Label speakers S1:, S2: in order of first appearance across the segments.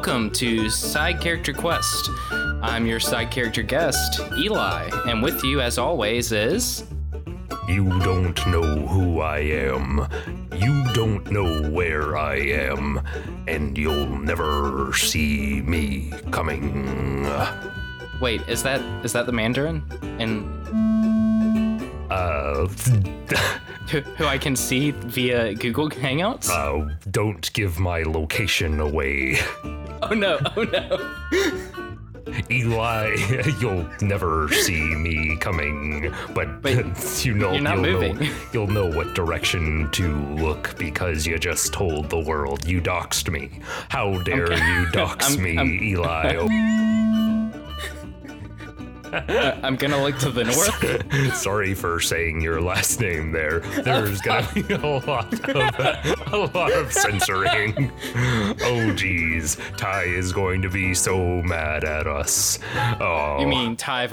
S1: welcome to Side Character Quest. I'm your side character guest, Eli, and with you, as always, is.
S2: You don't know who I am. You don't know where I am. And you'll never see me coming.
S1: Wait, is that is that the Mandarin? And
S2: Uh,
S1: who, who I can see via Google Hangouts?
S2: uh, don't give my location away.
S1: oh no! Oh no!
S2: Eli, you'll never see me coming, but
S1: But
S2: you know
S1: you're not
S2: you'll
S1: moving.
S2: know you'll know what direction to look because you just told the world you doxed me. How dare you dox
S1: I'm-
S2: me,
S1: I'm-
S2: Eli?
S1: I'm gonna look to the north.
S2: Sorry for saying your last name there. There's gonna be a lot of a lot of censoring. Oh geez, Ty is going to be so mad at us. Oh,
S1: You mean Ty?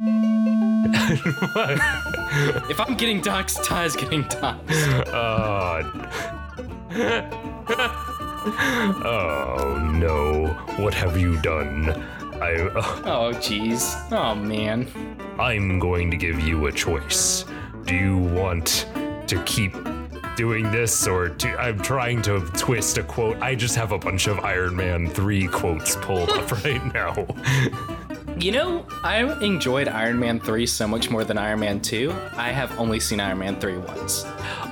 S1: if I'm getting doxxed, Ty's getting doxxed.
S2: Uh, oh no, what have you done? I, uh,
S1: Oh jeez. Oh man.
S2: I'm going to give you a choice. Do you want to keep doing this or to, I'm trying to twist a quote. I just have a bunch of Iron Man 3 quotes pulled up right now.
S1: You know, I enjoyed Iron Man 3 so much more than Iron Man 2. I have only seen Iron Man 3 once.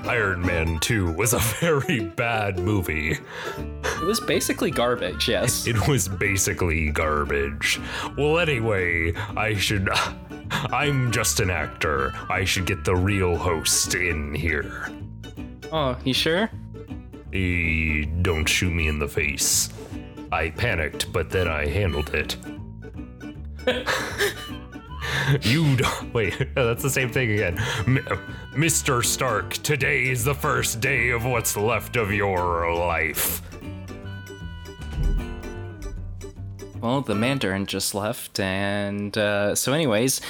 S2: Iron Man 2 was a very bad movie.
S1: It was basically garbage, yes.
S2: It was basically garbage. Well, anyway, I should. I'm just an actor. I should get the real host in here.
S1: Oh, you sure?
S2: Eh, don't shoot me in the face. I panicked, but then I handled it. you don't. Wait, that's the same thing again. M- Mr. Stark, today is the first day of what's left of your life.
S1: Well, the Mandarin just left, and uh, so, anyways,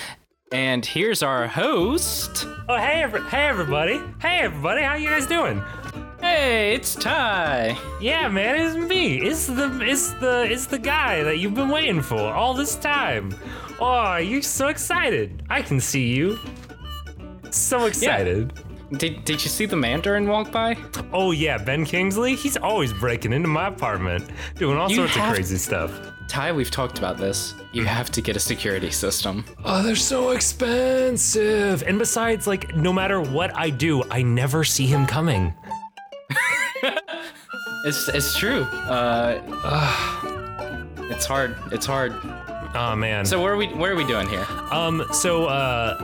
S1: and here's our host.
S2: Oh, hey, every- hey, everybody. Hey, everybody. How you guys doing?
S1: Hey, it's Ty.
S2: Yeah, man, it's me. It's the it's the it's the guy that you've been waiting for all this time. Oh, you're so excited. I can see you. So excited. Yeah.
S1: Did, did you see the Mandarin walk by?
S2: Oh yeah, Ben Kingsley. He's always breaking into my apartment, doing all
S1: You
S2: sorts
S1: have-
S2: of crazy stuff.
S1: Ty, we've talked about this. You mm-hmm. have to get a security system.
S2: Oh, they're so expensive. And besides, like, no matter what I do, I never see him coming.
S1: It's, it's true. Uh, it's hard. It's hard.
S2: Oh man.
S1: So, what are we, what are we doing here?
S2: Um, so, uh,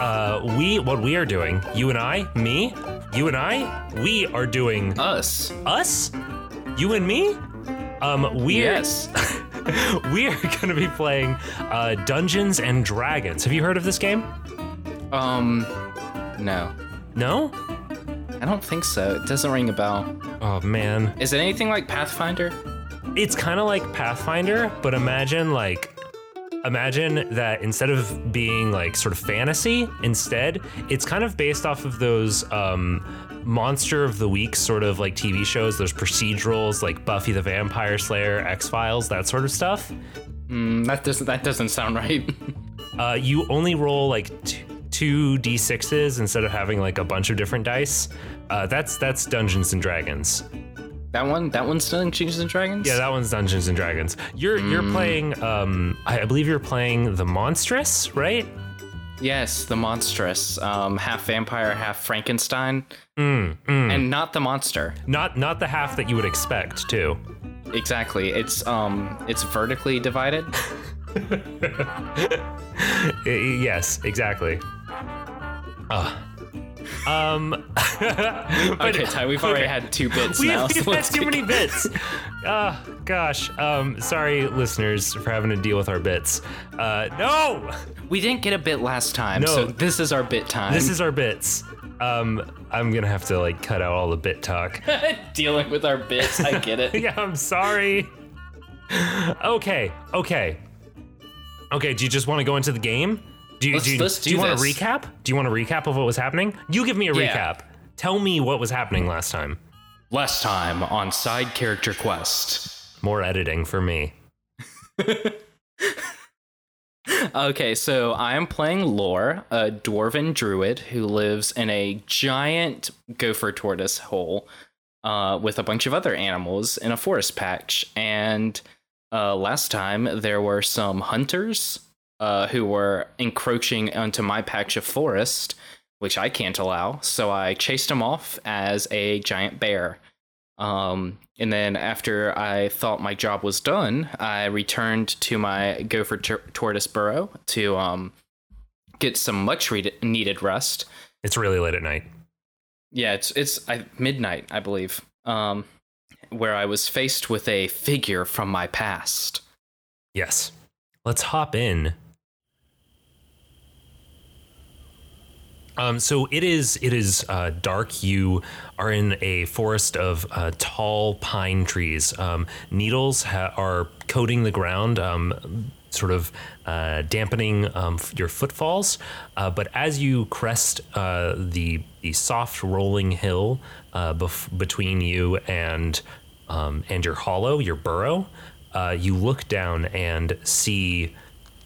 S2: uh, we, what we are doing, you and I, me, you and I, we are doing
S1: Us.
S2: us, you and me. Um, we
S1: Yes.
S2: we are gonna be playing uh, Dungeons and Dragons. Have you heard of this game?
S1: Um, no.
S2: No?
S1: I don't think so. It doesn't ring a bell.
S2: Oh man,
S1: Is it anything like Pathfinder?
S2: it's kind of like Pathfinder, but imagine like imagine that instead of being like sort of fantasy, instead it's kind of based off of those um, monster of the week sort of like TV shows. Those procedurals like Buffy the Vampire Slayer, X Files, that sort of stuff.
S1: Mm, that doesn't that doesn't sound right.
S2: Uh, you only roll like t- two d6s instead of having like a bunch of different dice. Uh, that's that's Dungeons and Dragons.
S1: that one that one's Dungeons and Dragons.
S2: Yeah, that one's Dungeons and Dragons. You're you're playing. Um, I, I believe you're playing the monstrous, right?
S1: yes, the monstrous, um, half vampire, half Frankenstein, and not the monster.
S2: Not not the half that you would expect too.
S1: Exactly. It's um, it's vertically divided.
S2: Yes, exactly. Ah. Um. but-
S1: Okay, Ty, we've already
S2: okay.
S1: had two bits
S2: We,
S1: now.
S2: we've
S1: so
S2: had too many bits. Oh gosh. Um. Sorry, listeners, for having to deal with our bits. Uh. No.
S1: We didn't get a bit last time,
S2: No.
S1: so this is our bit time.
S2: This is our bits. Um. I'm gonna have to like cut out all the bit talk.
S1: dealing with our bits. I get it.
S2: yeah, I'm sorry. Okay, okay. Okay, do you just want to go into the game? Do you,
S1: Let's-
S2: do you, do you want a
S1: this.
S2: recap? Do you want a recap of what was happening? You give me a
S1: Yeah.
S2: recap. Tell me what was happening last time.
S1: Last time on Side Character Quest.
S2: More editing for me.
S1: Okay, so I am playing Lore, a dwarven druid who lives in a giant gopher tortoise hole uh, with a bunch of other animals in a forest patch. And uh, last time there were some hunters uh, who were encroaching onto my patch of forest, which I can't allow. So I chased them off as a giant bear. Um, and then after I thought my job was done, I returned to my gopher tor- tortoise burrow to um, get some much re- needed rest.
S2: It's really late at night.
S1: Yeah, it's it's I, midnight, I believe, um, where I was faced with a figure from my past.
S2: Yes. Let's hop in. Um, so it is it is uh, dark. You are in a forest of uh, tall pine trees. Um, needles ha- are coating the ground, um, sort of uh, dampening um, your footfalls. Uh, but as you crest uh, the the soft rolling hill uh, bef- between you and um, and your hollow, your burrow, you look down and see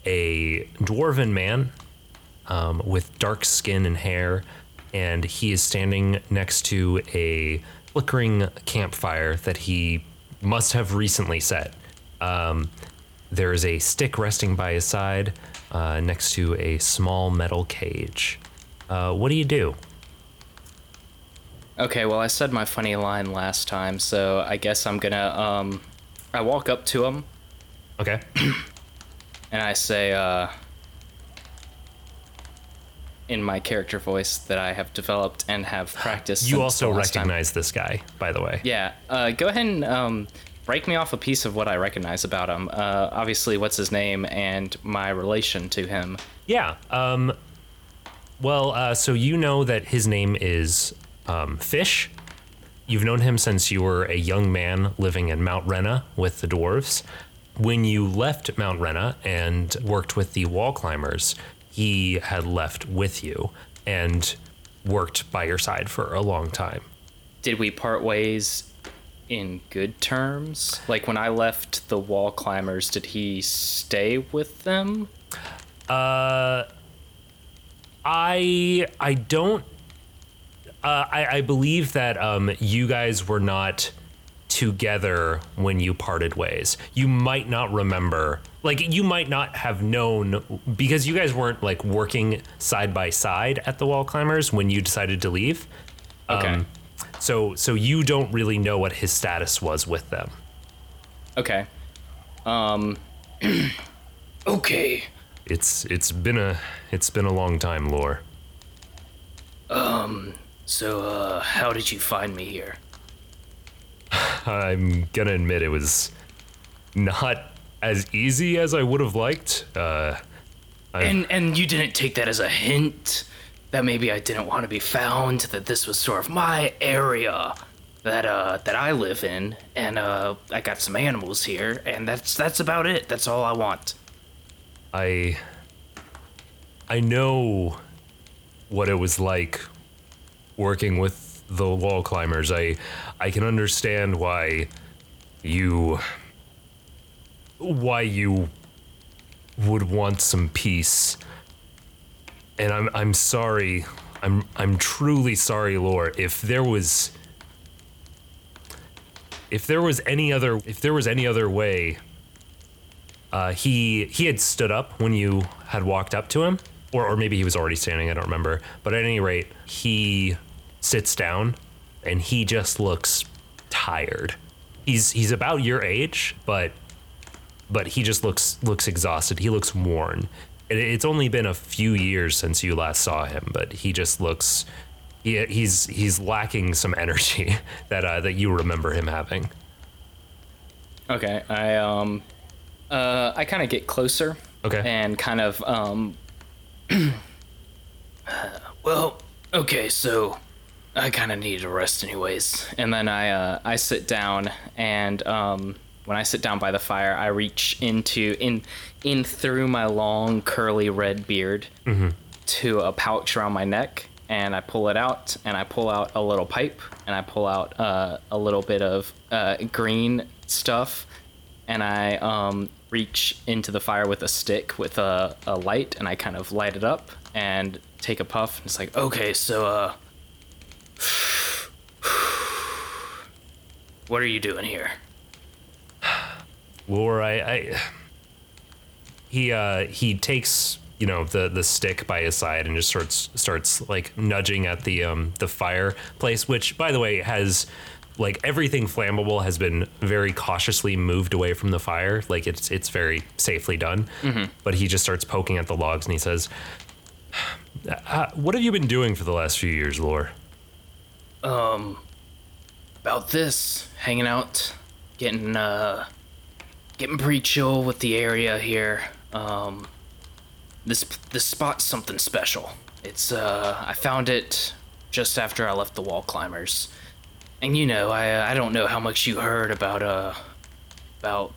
S2: a dwarven man um, with dark skin and hair, and he is standing next to a flickering campfire that he must have recently set. Um, there is a stick resting by his side uh, next to a small metal cage. Uh, what do you do?
S1: Okay, well I said my funny line last time, so I guess I'm gonna um, I walk up to him
S2: Okay.
S1: and I say, uh, in my character voice that I have developed and have practiced.
S2: You also
S1: last time.
S2: recognize this guy, by the way.
S1: Yeah. Uh, go ahead and um, break me off a piece of what I recognize about him. Uh, obviously, what's his name and my relation to him.
S2: Yeah. Um, well, uh, so you know that his name is um, Fish. You've known him since you were a young man living in Mount Rena with the dwarves. When you left Mount Rena and worked with the wall climbers, he had left with you and worked by your side for a long time.
S1: Did we part ways in good terms? Like when I left the wall climbers, did he stay with them?
S2: Uh, I I don't. Uh, I I believe that um you guys were not together when you parted ways. You might not remember. Like you might not have known because you guys weren't like working side by side at the wall climbers when you decided to leave.
S1: Okay.
S2: Um, so so you don't really know what his status was with them.
S1: okay. Um. okay.
S2: It's it's been a it's been a long time, Lore.
S1: Um so, uh, how did you find me here?
S2: I'm gonna admit it was not as easy as I would have liked. Uh,
S1: And and you didn't take that as a hint that maybe I didn't want to be found, that this was sort of my area that uh that I live in, and uh I got some animals here, and that's that's about it. That's all I want.
S2: I I know what it was like working with the wall climbers. I I can understand why you why you would want some peace. And I'm I'm sorry. I'm I'm truly sorry, Lore. If there was if there was any other if there was any other way uh, he he had stood up when you had walked up to him, or or maybe he was already standing. I don't remember. But at any rate, he sits down, and he just looks tired. He's he's about your age, but but he just looks looks exhausted. He looks worn. It, it's only been a few years since you last saw him, but he just looks. He, he's he's lacking some energy that uh, that you remember him having.
S1: Okay, I um uh I kind of get closer
S2: Okay.
S1: and kind of um well, okay, so I kind of needed a rest anyways. And then I uh I sit down and um when I sit down by the fire, I reach into in in through my long curly red beard to a pouch around my neck and I pull it out and I pull out a little pipe and I pull out uh, a little bit of uh, green stuff and I um, reach into the fire with a stick with a, a light and I kind of light it up and take a puff. And it's like, okay, so, uh, what are you doing here?
S2: Lore, I, I he uh he takes you know the the stick by his side and just starts starts like nudging at the um the fireplace, which by the way has like everything flammable has been very cautiously moved away from the fire. Like it's it's very safely done. But he just starts poking at the logs and he says, uh, "What have you been doing for the last few years, Lore?"
S1: Um, about this, hanging out, getting, uh, getting pretty chill with the area here. Um, this, this spot's something special. It's, uh, I found it just after I left the wall climbers. And you know, I, I don't know how much you heard about, uh, about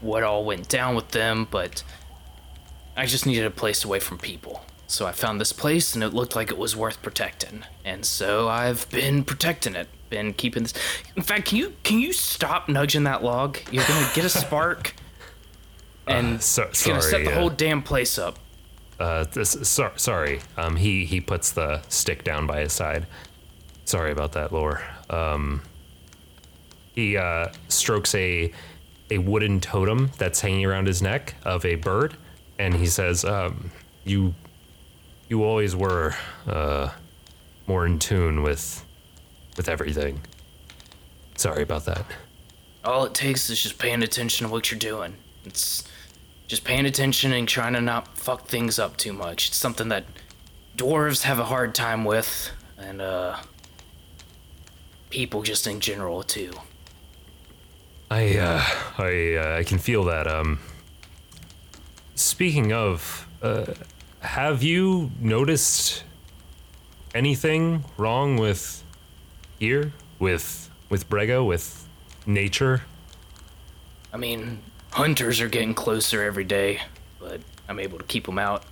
S1: what all went down with them, but I just needed a place away from people. So I found this place and it looked like it was worth protecting. And so I've been protecting it. Been keeping this In fact, can you can you stop nudging that log? You're gonna get a spark and
S2: so-
S1: it's gonna set the
S2: uh,
S1: whole damn place up.
S2: Uh, this, so, sorry. Um, he he puts the stick down by his side. Sorry about that, Lore. Um, he uh, strokes a a wooden totem that's hanging around his neck of a bird, and he says, um, "You you always were uh, more in tune with with everything. Sorry about that."
S1: All it takes is just paying attention to what you're doing. It's just paying attention and trying to not fuck things up too much. It's something that dwarves have a hard time with, and uh, people just in general too.
S2: I uh, I uh, I can feel that. Um, speaking of, uh, have you noticed anything wrong with here, with with Brego, with nature?
S1: I mean, hunters are getting closer every day, but I'm able to keep them out.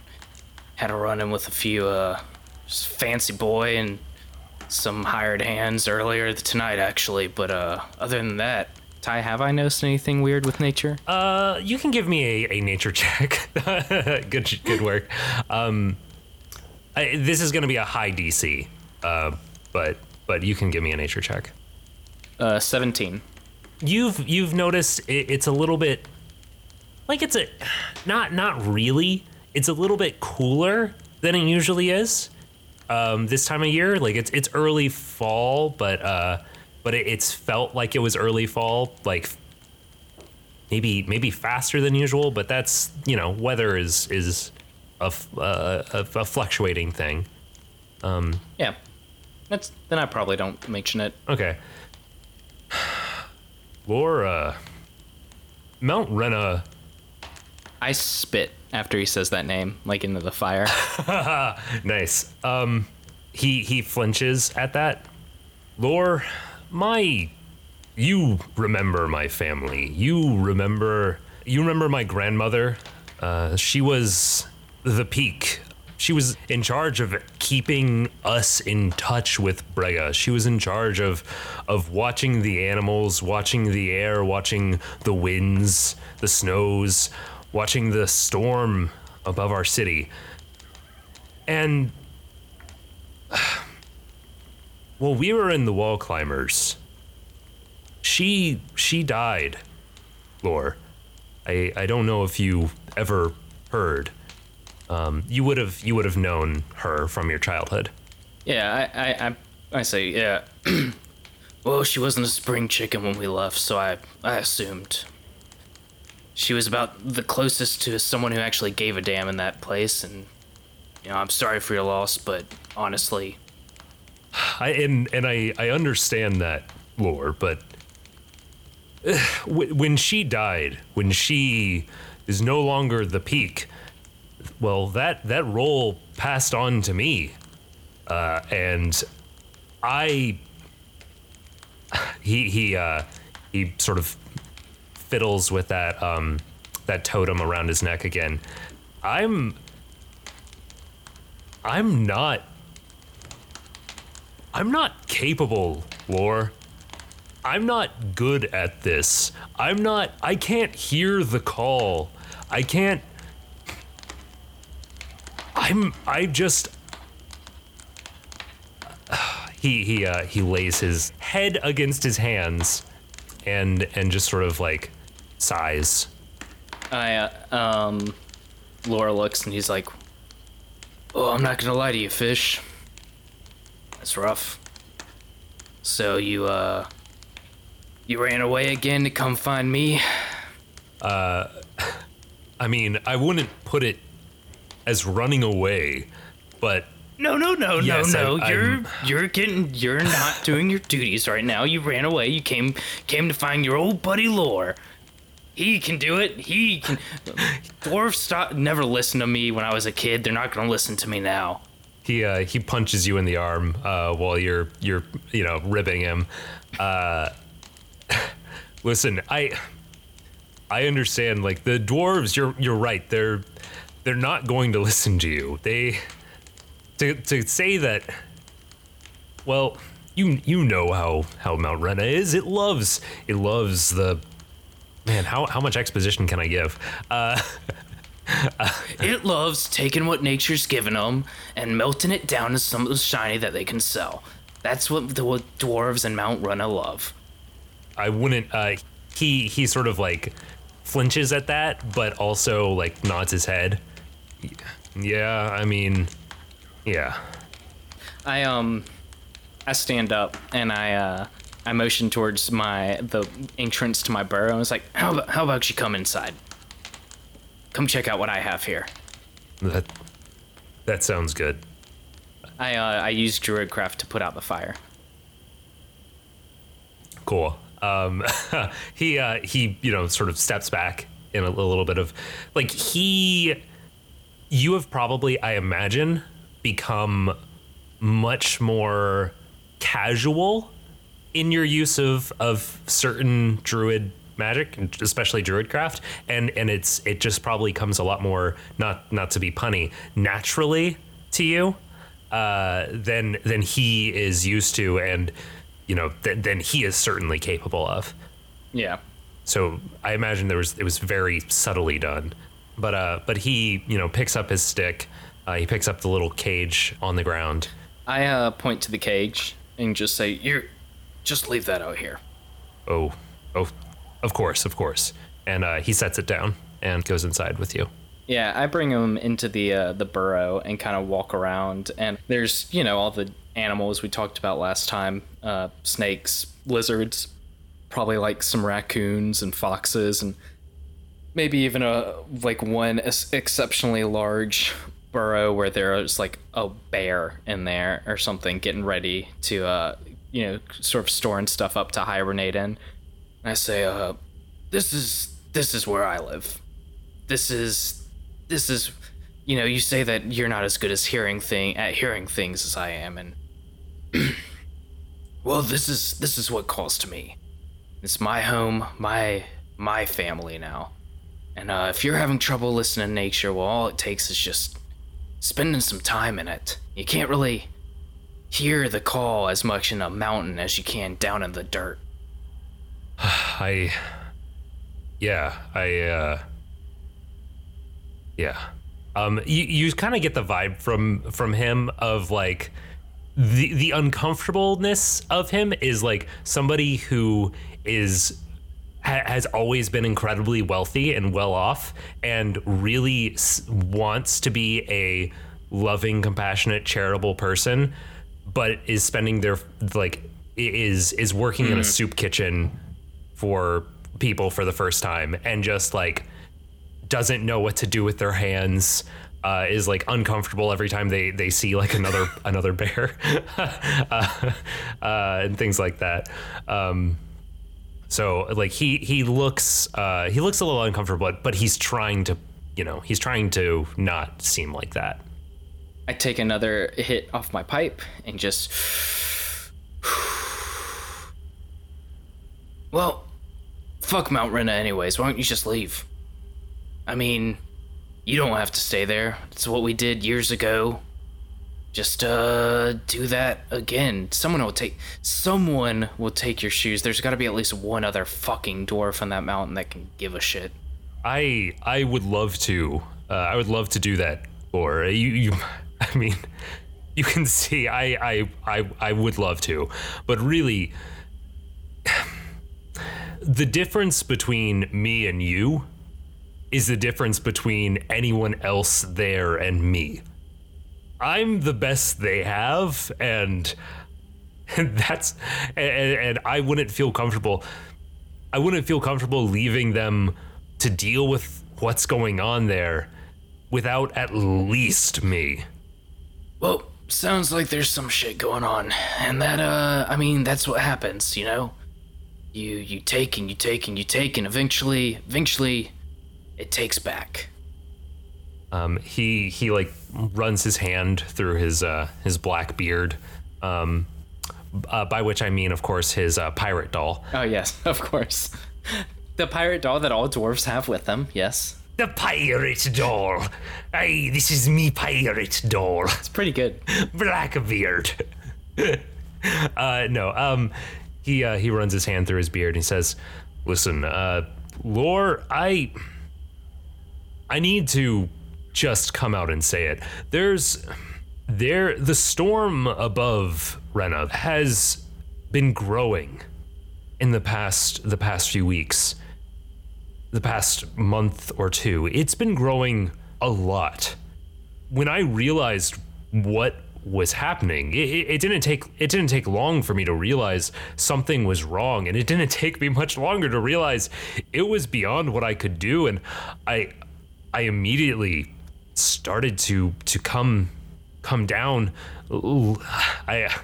S1: Had a run in with a few, uh, fancy boy and some hired hands earlier tonight, actually. But uh, other than that, Ty, have I noticed anything weird with nature?
S2: Uh, you can give me a, a nature check. good good work. Um, I, this is going to be a high DC, uh, but but you can give me a nature check.
S1: Uh, 17.
S2: you've you've noticed it, it's a little bit like it's a not not really it's a little bit cooler than it usually is um, this time of year like it's it's early fall but uh but it, it's felt like it was early fall like maybe maybe faster than usual but that's you know weather is is a, uh, a, a fluctuating thing
S1: Yeah. That's then I probably don't mention it.
S2: Okay. Laura, Mount Rena.
S1: I spit after he says that name, like into the fire.
S2: Nice. Um, he he flinches at that. Lore, my, you remember my family. You remember. You remember my grandmother. Uh, she was the peak. She was in charge of keeping us in touch with Brega. She was in charge of of watching the animals, watching the air, watching the winds, the snows, watching the storm above our city. And well, we were in the wall climbers. She she died, Lore. I I don't know if you ever heard. Um, you would have you would have known her from your childhood.
S1: Yeah, I, I, I, I say, yeah. well, she wasn't a spring chicken when we left, so I, I assumed. She was about the closest to someone who actually gave a damn in that place, and, you know, I'm sorry for your loss, but honestly,
S2: I and and I I understand that lore, but wh- when she died, when she is no longer the peak, well, that that role passed on to me, uh, and I. He he uh, he sort of fiddles with that um, that totem around his neck again. I'm I'm not I'm not capable, Lore. I'm not good at this. I'm not. I can't hear the call. I can't. I'm. I just. He he uh, he lays his head against his hands, and and just sort of like sighs.
S1: I uh, um, Laura looks and he's like, "Oh, I'm not gonna lie to you, fish. That's rough. So you uh, you ran away again to come find me?
S2: Uh I mean, I wouldn't put it as running away, but
S1: No, no, no,
S2: Yes,
S1: no, no.
S2: I-
S1: you're
S2: I'm-
S1: you're getting you're not doing your duties right now. You ran away. You came came to find your old buddy Lore. He can do it. He can. Dwarves stop, never listened to me when I was a kid. They're not gonna listen to me now.
S2: He uh, he punches you in the arm uh, while you're you're you know ribbing him. Uh, listen, I I understand. Like the dwarves, you're you're right. They're they're not going to listen to you. They to to say that. Well, you you know how how Mount Rena is. It loves it loves the. Man, how, how much exposition can I give? Uh,
S1: It loves taking what nature's given them and melting it down to something shiny that they can sell. That's what the what dwarves and Mount Runa love.
S2: I wouldn't. Uh, he he sort of like flinches at that, but also like nods his head. Yeah, I mean, yeah.
S1: I um, I stand up and I uh, I motion towards my the entrance to my burrow. and was like, how about how about you come inside? Come check out what I have here.
S2: That that sounds good.
S1: I uh, I use Druidcraft to put out the fire.
S2: Cool. Um, he uh, he you know sort of steps back in a, little bit of like he. You have probably, I imagine, become much more casual in your use of of certain druid magic especially druidcraft and and it's it just probably comes a lot more not not to be punny naturally to you uh than than he is used to and you know th- than he is certainly capable of
S1: Yeah.
S2: so I imagine there was it was very subtly done, but uh, but he you know picks up his stick, uh, he picks up the little cage on the ground.
S1: I uh, point to the cage and just say, "You're, just leave that out here."
S2: Oh, oh, of course, of course, and uh, he sets it down and goes inside with you.
S1: Yeah, I bring him into the uh, the burrow and kind of walk around, and there's you know all the animals we talked about last time: uh, snakes, lizards, probably like some raccoons and foxes, and maybe even a like one exceptionally large burrow where there's like a bear in there or something getting ready to uh you know sort of storing stuff up to hibernate in. And I say, uh, this is this is where I live. This is this is you know you say that you're not as good as hearing thing at hearing things as i am and well this is this is what calls to me. It's my home my my family now. And uh, if you're having trouble listening to nature well all it takes is just spending some time in it. You can't really hear the call as much in a mountain as you can down in the dirt
S2: I, yeah, I, uh, yeah. Um, you, you kind of get the vibe from from him of like the the uncomfortableness of him is like somebody who is ha- has always been incredibly wealthy and well off and really s- wants to be a loving compassionate charitable person but is spending their like is is working in a soup kitchen for people for the first time and just like doesn't know what to do with their hands uh, is like uncomfortable every time they they see like another another bear uh, uh, and things like that um, so like he he looks uh, he looks a little uncomfortable but, but he's trying to you know he's trying to not seem like that
S1: I take another hit off my pipe and just. Well, fuck Mount Rena, anyways. Why don't you just leave? I mean, you don't have to stay there. It's what we did years ago. just uh do that again. Someone will take someone will take your shoes. There's got to be at least one other fucking dwarf on that mountain that can give a shit.
S2: I I would love to. Uh, I would love to do that. Or you, you I mean, you can see I I I I would love to, but really the difference between me and you is the difference between anyone else there and me. I'm the best they have, and, and that's and, and I wouldn't feel comfortable. I wouldn't feel comfortable leaving them to deal with what's going on there without at least me.
S1: Well, sounds like there's some shit going on, and that uh, I mean that's what happens, you know. You you take and you take and you take, and eventually, eventually, it takes back.
S2: Um, he he like runs his hand through his uh, his black beard, um, uh, by which I mean, of course, his uh, pirate doll.
S1: Oh yes, of course. The pirate doll that all dwarves have with them. Yes,
S2: The pirate doll. Hey, this is me pirate doll.
S1: it's pretty good.
S2: Blackbeard. uh, no, um, he uh, he runs his hand through his beard and he says, "Listen, uh, Lore, I I need to just come out and say it. There's there the storm above Rena has been growing in the past the past few weeks, the past month or two. It's been growing a lot. When I realized what was happening, it, it, didn't take it didn't take long for me to realize something was wrong, and it didn't take me much longer to realize it was beyond what I could do, and I I immediately started to to come come down. I,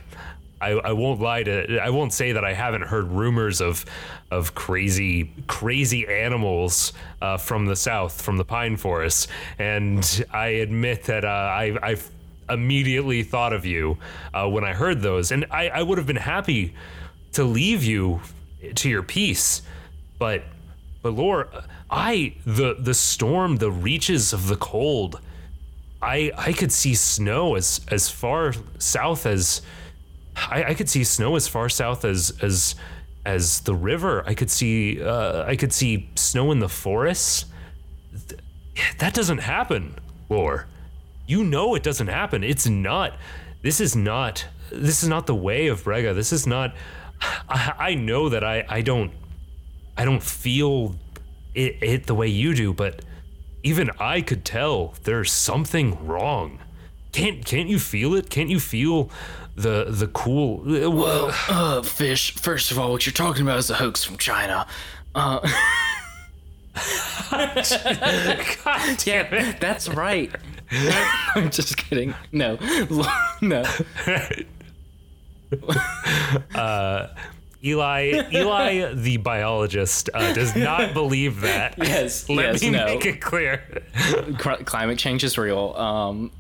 S2: I I won't lie to I won't say that I haven't heard rumors of of crazy crazy animals uh, from the south from the pine forest, and I admit that uh, I I've immediately thought of you uh, when I heard those, and I I would have been happy to leave you to your peace, but but Lore, I the the storm, the reaches of the cold. I I could see snow as as far south as I, I could see snow as far south as as as the river. I could see uh, I could see snow in the forests. That doesn't happen, Lore. You know it doesn't happen. It's not. This is not. This is not the way of Brega. This is not. I, I know that I I don't I don't feel it, it the way you do, but even I could tell there's something wrong. Can't can't you feel it? Can't you feel the the cool?
S1: Well, uh, fish. First of all, what you're talking about is a hoax from China. Uh,
S2: God damn it!
S1: that's right. I'm just kidding. No, no.
S2: Eli Eli the biologist uh, does not believe that.
S1: Yes,
S2: Let
S1: yes,
S2: me
S1: no.
S2: make it clear.
S1: Cl- climate change is real. Um,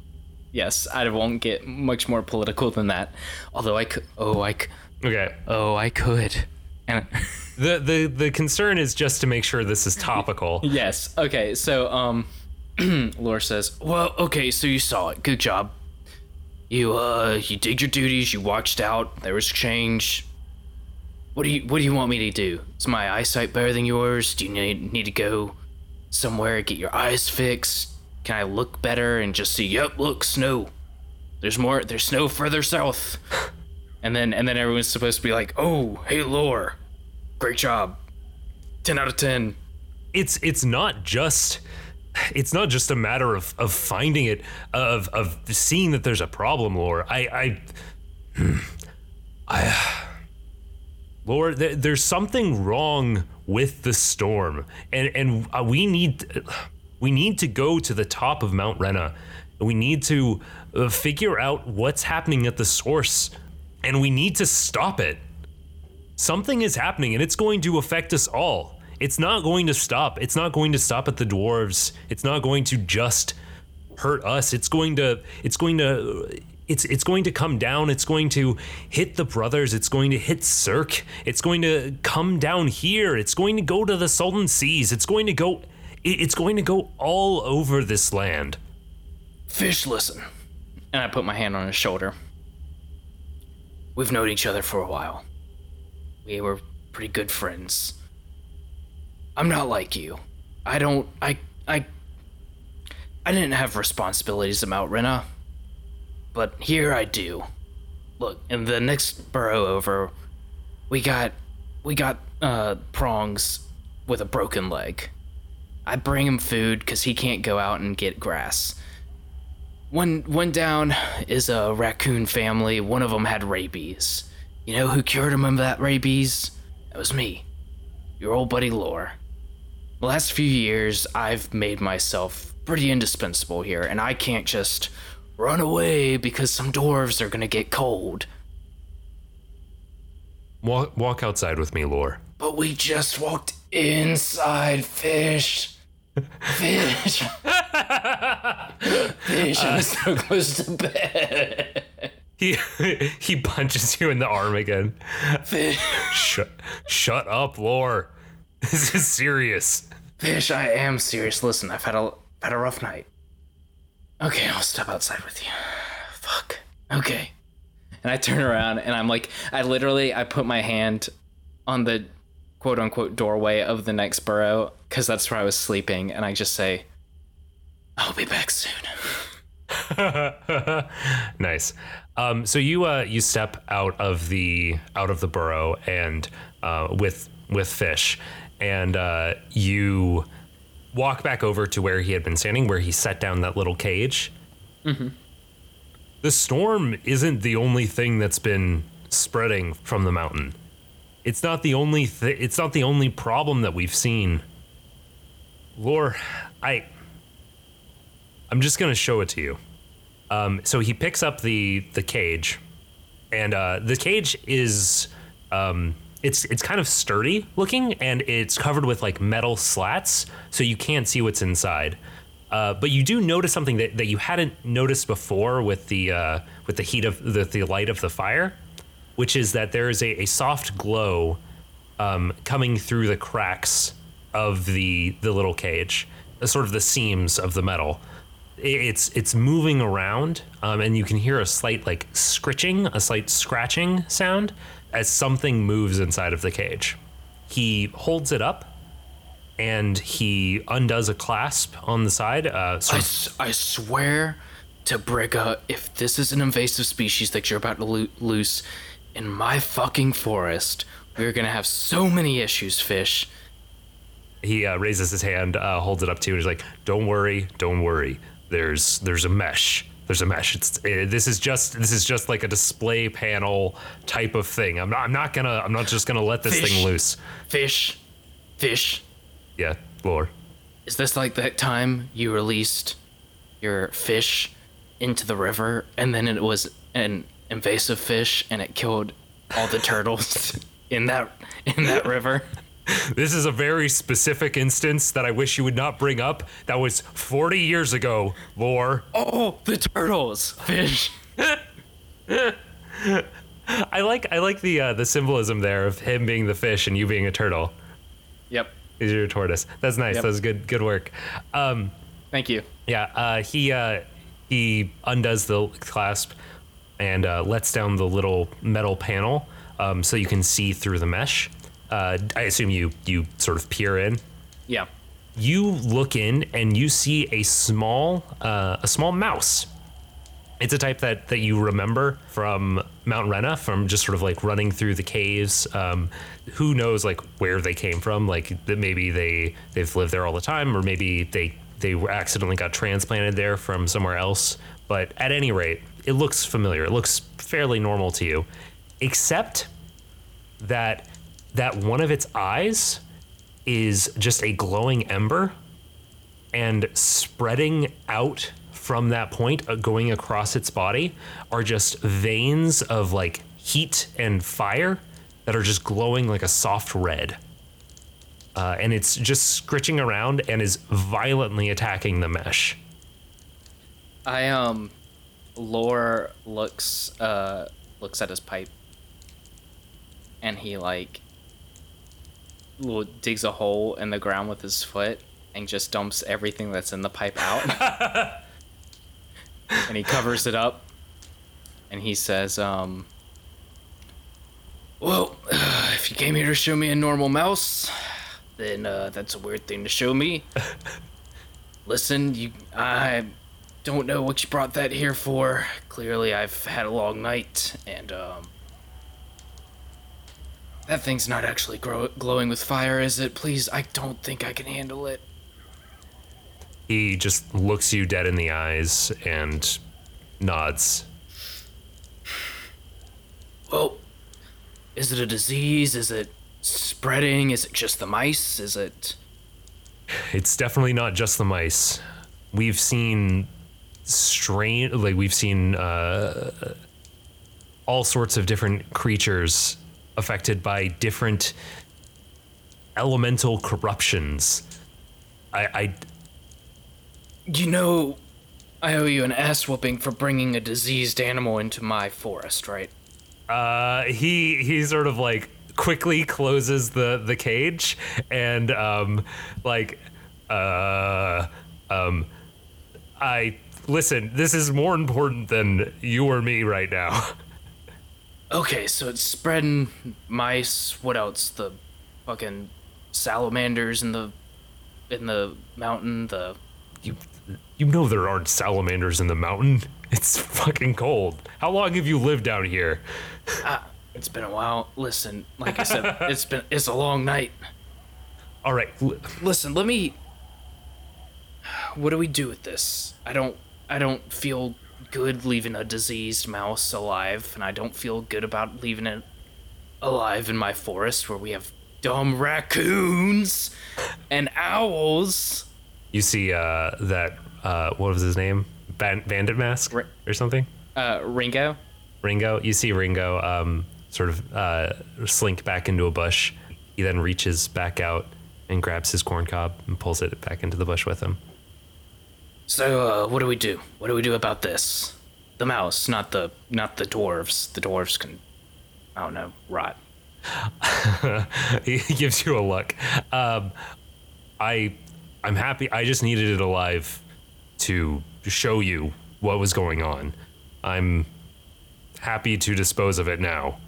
S1: yes, I won't get much more political than that. Although I could. Oh, I. c-
S2: Okay.
S1: Oh, I could. And
S2: The the the concern is just to make sure this is topical.
S1: yes. Okay. So, um, Laura says, "Well, okay. So you saw it. Good job. You uh, you did your duties. You watched out. There was change. What do you What do you want me to do? Is my eyesight better than yours? Do you need need to go somewhere get your eyes fixed? Can I look better and just see? Yep, look, snow. There's more. There's snow further south. And then and then everyone's supposed to be like, oh, hey, Lore, great job. Ten out of ten.
S2: it's it's not just it's not just a matter of of finding it of of seeing that there's a problem lore. I i i lore there, there's something wrong with the storm and and uh, we need we need to go to the top of mount rena. We need to uh, figure out what's happening at the source and we need to stop it. Something is happening and it's going to affect us all. It's not going to stop. It's not going to stop at the dwarves. It's not going to just hurt us. It's going to it's going to it's it's going to come down. It's going to hit the brothers. It's going to hit Cirque. It's going to come down here. It's going to go to the Sultan Seas. It's going to go it's going to go all over this land.
S1: Fish, listen. and I put my hand on his shoulder. We've known each other for a while. We were pretty good friends. I'm not like you. I don't. I. I. I didn't have responsibilities about Rena, but here I do. Look, in the next burrow over, we got, we got uh, prongs with a broken leg. I bring him food because he can't go out and get grass. One one down is a raccoon family. One of them had rabies. You know who cured him of that rabies? That was me, your old buddy Lore. Last few years, I've made myself pretty indispensable here, and I can't just run away because some dwarves are gonna get cold.
S2: Walk, walk outside with me, Lore.
S1: But we just walked inside fish. Fish. fish, I'm so close to bed.
S2: He he punches you in the arm again.
S1: Fish.
S2: Shut shut up, Lore. This is serious.
S1: Fish, I am serious. Listen, I've had a had a rough night. Okay, I'll step outside with you. Fuck. Okay. And I turn around and I'm like, I literally, I put my hand on the quote unquote doorway of the next burrow because that's where I was sleeping, and I just say, "I'll be back soon."
S2: nice. Um, so you uh, you step out of the out of the burrow and uh, with with fish, and uh, you walk back over to where he had been standing, where he set down that little cage. The storm isn't the only thing that's been spreading from the mountain. It's not the only th- it's not the only problem that we've seen. Lore, I I'm just gonna show it to you. Um, so he picks up the the cage, and uh, the cage is um, it's it's kind of sturdy looking, and it's covered with like metal slats, so you can't see what's inside. Uh, but you do notice something that, that you hadn't noticed before with the uh, with the heat of the, the light of the fire, which is that there is a, a soft glow um, coming through the cracks of the the little cage, uh, sort of the seams of the metal. It's it's moving around, um, and you can hear a slight like scritching, a slight scratching sound as something moves inside of the cage. He holds it up, and he undoes a clasp on the side. Uh,
S1: I,
S2: sort of
S1: swear to Brigga, if this is an invasive species that you're about to lo- loose in my fucking forest, we're gonna have so many issues, fish.
S2: he uh, raises his hand, uh, holds it up to you, and he's like, "Don't worry, don't worry. There's there's a mesh. There's a mesh. It's uh, this is just this is just like a display panel type of thing. I'm not I'm not gonna I'm not just gonna let this
S1: Fish.
S2: thing loose.
S1: Fish, fish.
S2: Yeah, Lore.
S1: Is this like that time you released your fish into the river and then it was an invasive fish and it killed all the turtles in that in that river?
S2: This is a very specific instance that I wish you would not bring up. That was 40 years ago, Lore.
S1: Oh, the turtles. Fish.
S2: I like I like the uh, the symbolism there of him being the fish and you being a turtle.
S1: Yep.
S2: He's your tortoise. That's nice.
S1: Yep.
S2: That was good good work. Um,
S1: Thank you.
S2: Yeah, uh, he uh, he undoes the clasp and uh, lets down the little metal panel um, so you can see through the mesh. Uh, I assume you you sort of peer in.
S1: Yeah.
S2: You look in and you see a small uh, a small mouse. It's a type that that you remember from Mount Rena, from just sort of like running through the caves. Um, who knows like where they came from? Like that maybe they they've lived there all the time, or maybe they they were accidentally got transplanted there from somewhere else. But at any rate, it looks familiar. It looks fairly normal to you, except that that one of its eyes is just a glowing ember and spreading out from that point uh, going across its body are just veins of like heat and fire that are just glowing like a soft red. Uh, and it's just scritching around and is violently attacking the mesh.
S1: I um Lore looks uh looks at his pipe. And he like little digs a hole in the ground with his foot and just dumps everything that's in the pipe out. and he covers it up and he says, um, Well, if you came here to show me a normal mouse, then uh, that's a weird thing to show me. Listen, you, I don't know what you brought that here for. Clearly, I've had a long night, and um, that thing's not actually grow- glowing with fire, is it? Please, I don't think I can handle it.
S2: He just looks you dead in the eyes and nods.
S1: Well, is it a disease? Is it spreading? Is it just the mice? Is it.
S2: It's definitely not just the mice. We've seen strange, like we've seen uh, all sorts of different creatures affected by different elemental corruptions. I, I
S1: You know, I owe you an ass whooping for bringing a diseased animal into my forest, right?
S2: uh, he he sort of like quickly closes the the cage and um like uh um I listen. This is more important than you or me right now.
S1: Okay, so it's spreading mice. What else? The fucking salamanders in the in the mountain. The
S2: You you know there aren't salamanders in the mountain. It's fucking cold. How long have you lived down here?
S1: Ah, it's been a while. Listen, like I said, it's been it's a long night.
S2: All right, l-
S1: Listen, let me. What do we do with this? I don't. I don't feel good leaving a diseased mouse alive, and I don't feel good about leaving it alive in my forest where we have dumb raccoons and owls.
S2: you see uh, that uh, what was his name? Ban- Bandit Mask
S1: Ri-
S2: or something?
S1: Uh, Ringo.
S2: Ringo. You see Ringo um, sort of uh, slink back into a bush. He then reaches back out and grabs his corn cob and pulls it back into the bush with him.
S1: So, uh, what do we do? What do we do about this? The mouse, not the not the dwarves. The dwarves can, I don't know, rot.
S2: he gives you a look. Um, I, I'm happy. I just needed it alive to show you what was going on. I'm happy to dispose of it now.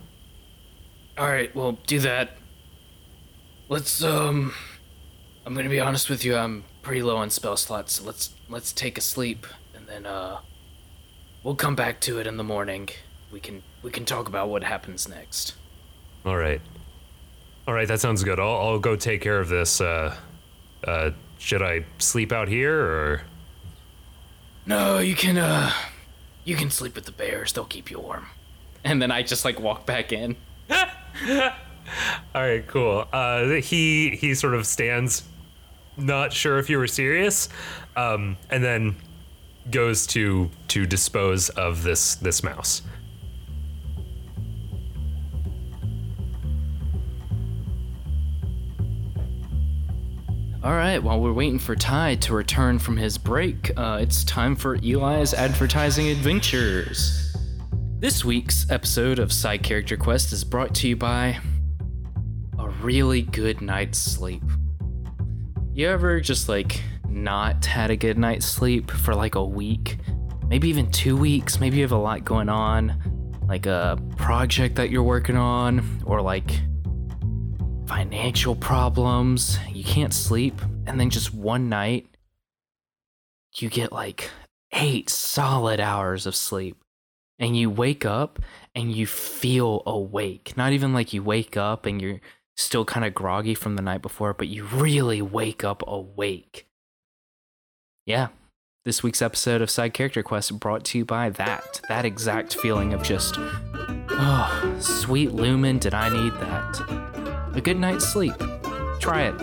S1: All right, well, do that. Let's um I'm going to be honest with you, I'm pretty low on spell slots. So let's let's take a sleep and then uh we'll come back to it in the morning. We can we can talk about what happens next.
S2: All right. All right, that sounds good. I'll, I'll go take care of this. Uh, uh, should I sleep out here or?
S1: No, you can uh you can sleep with the bears. They'll keep you warm. And then I just like walk back in.
S2: All right, cool. Uh, he he sort of stands, not sure if you were serious, um, and then goes to to dispose of this this mouse.
S1: All right, while we're waiting for Ty to return from his break, uh, it's time for Eli's advertising adventures. This week's episode of Side Character Quest is brought to you by a really good night's sleep. You ever just like not had a good night's sleep for like a week, maybe even two weeks? Maybe you have a lot going on, like a project that you're working on, or like financial problems, you can't sleep, and then just one night, you get like eight solid hours of sleep. And you wake up and you feel awake. Not even like you wake up and you're still kind of groggy from the night before, but you really wake up awake. Yeah, this week's episode of Side Character Quest brought to you by that. That exact feeling of just, oh, sweet Lumen, did I need that? a good night's sleep. Try it.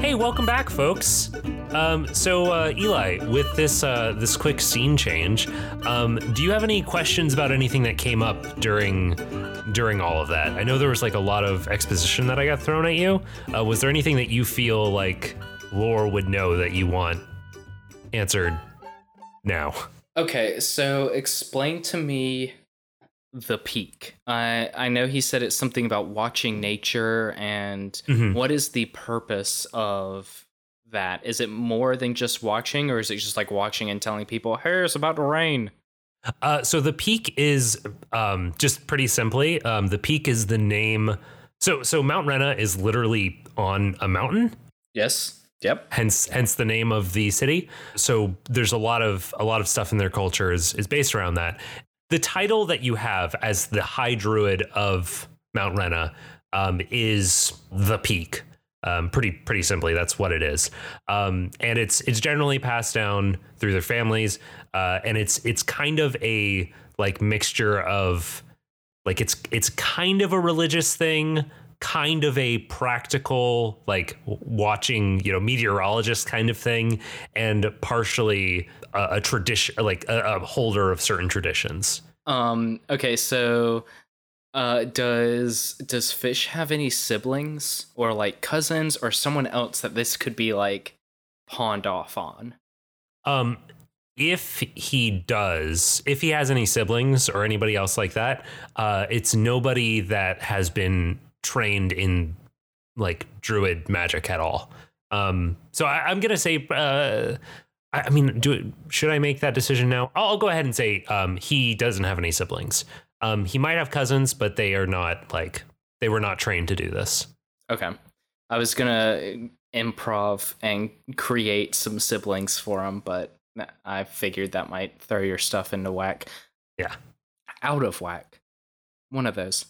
S2: Hey, welcome back, folks. Um, so uh, Eli, with this uh, this quick scene change, um, do you have any questions about anything that came up during during all of that? I know there was like a lot of exposition that I got thrown at you. Uh, was there anything that you feel like Lore would know that you want answered now?
S1: Okay, so explain to me the peak. I I know he said it's something about watching nature and
S2: Mhm.
S1: what is the purpose of that? Is it more than just watching or is it just like watching and telling people, "Hey, it's about to rain"?
S2: Uh, so the peak is um, just pretty simply um, the peak is the name. So so Mount Rena is literally on a mountain,
S1: Yes. Yep.
S2: hence hence the name of the city. So there's a lot of a lot of stuff in their culture is is based around that. The title that you have as the High Druid of Mount Rena um, is the peak. Um, pretty pretty simply, that's what it is, um, and it's it's generally passed down through their families, uh, and it's it's kind of a like mixture of like it's it's kind of a religious thing kind of a practical like watching you know meteorologist kind of thing and partially a, a tradition like a, a holder of certain traditions.
S1: Um okay, so uh does does Fish have any siblings or like cousins or someone else that this could be like pawned off on?
S2: um if he does if he has any siblings or anybody else like that uh it's nobody that has been trained in like druid magic at all um so I, i'm gonna say uh I I mean, do should I make that decision now? I'll, I'll go ahead and say um, he doesn't have any siblings. Um, he might have cousins, but they are not like they were not trained to do this.
S1: Okay. I was gonna improv and create some siblings for him, but I figured that might throw your stuff into whack.
S2: Yeah.
S1: Out of whack. One of those.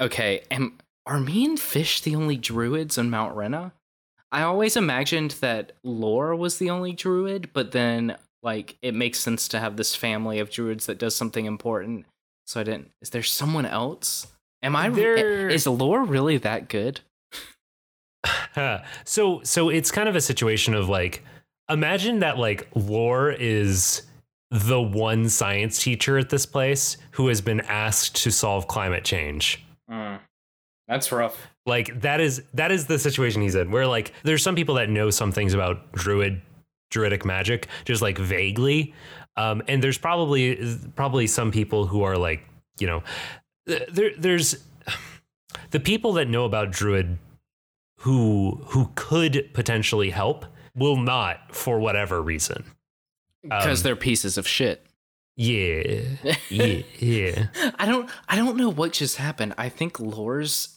S1: Okay, am are me and Fish the only druids on Mount Rena? I always imagined that Lore was the only druid, but then like it makes sense to have this family of druids that does something important. So I didn't. Is there someone else? Am I?
S2: There-
S1: Is Lore really that good?
S2: so so it's kind of a situation of like imagine that like lore is the one science teacher at this place who has been asked to solve climate change
S1: Mm. That's rough.
S2: like that is that is the situation he's in where like there's some people that know some things about druid druidic magic just like vaguely um and there's probably probably some people who are like you know there there's the people that know about druid who who could potentially help will not for whatever reason
S1: Because
S2: Um,
S1: they're pieces of shit.
S2: yeah yeah yeah
S1: I don't I don't know what just happened. I think Lore's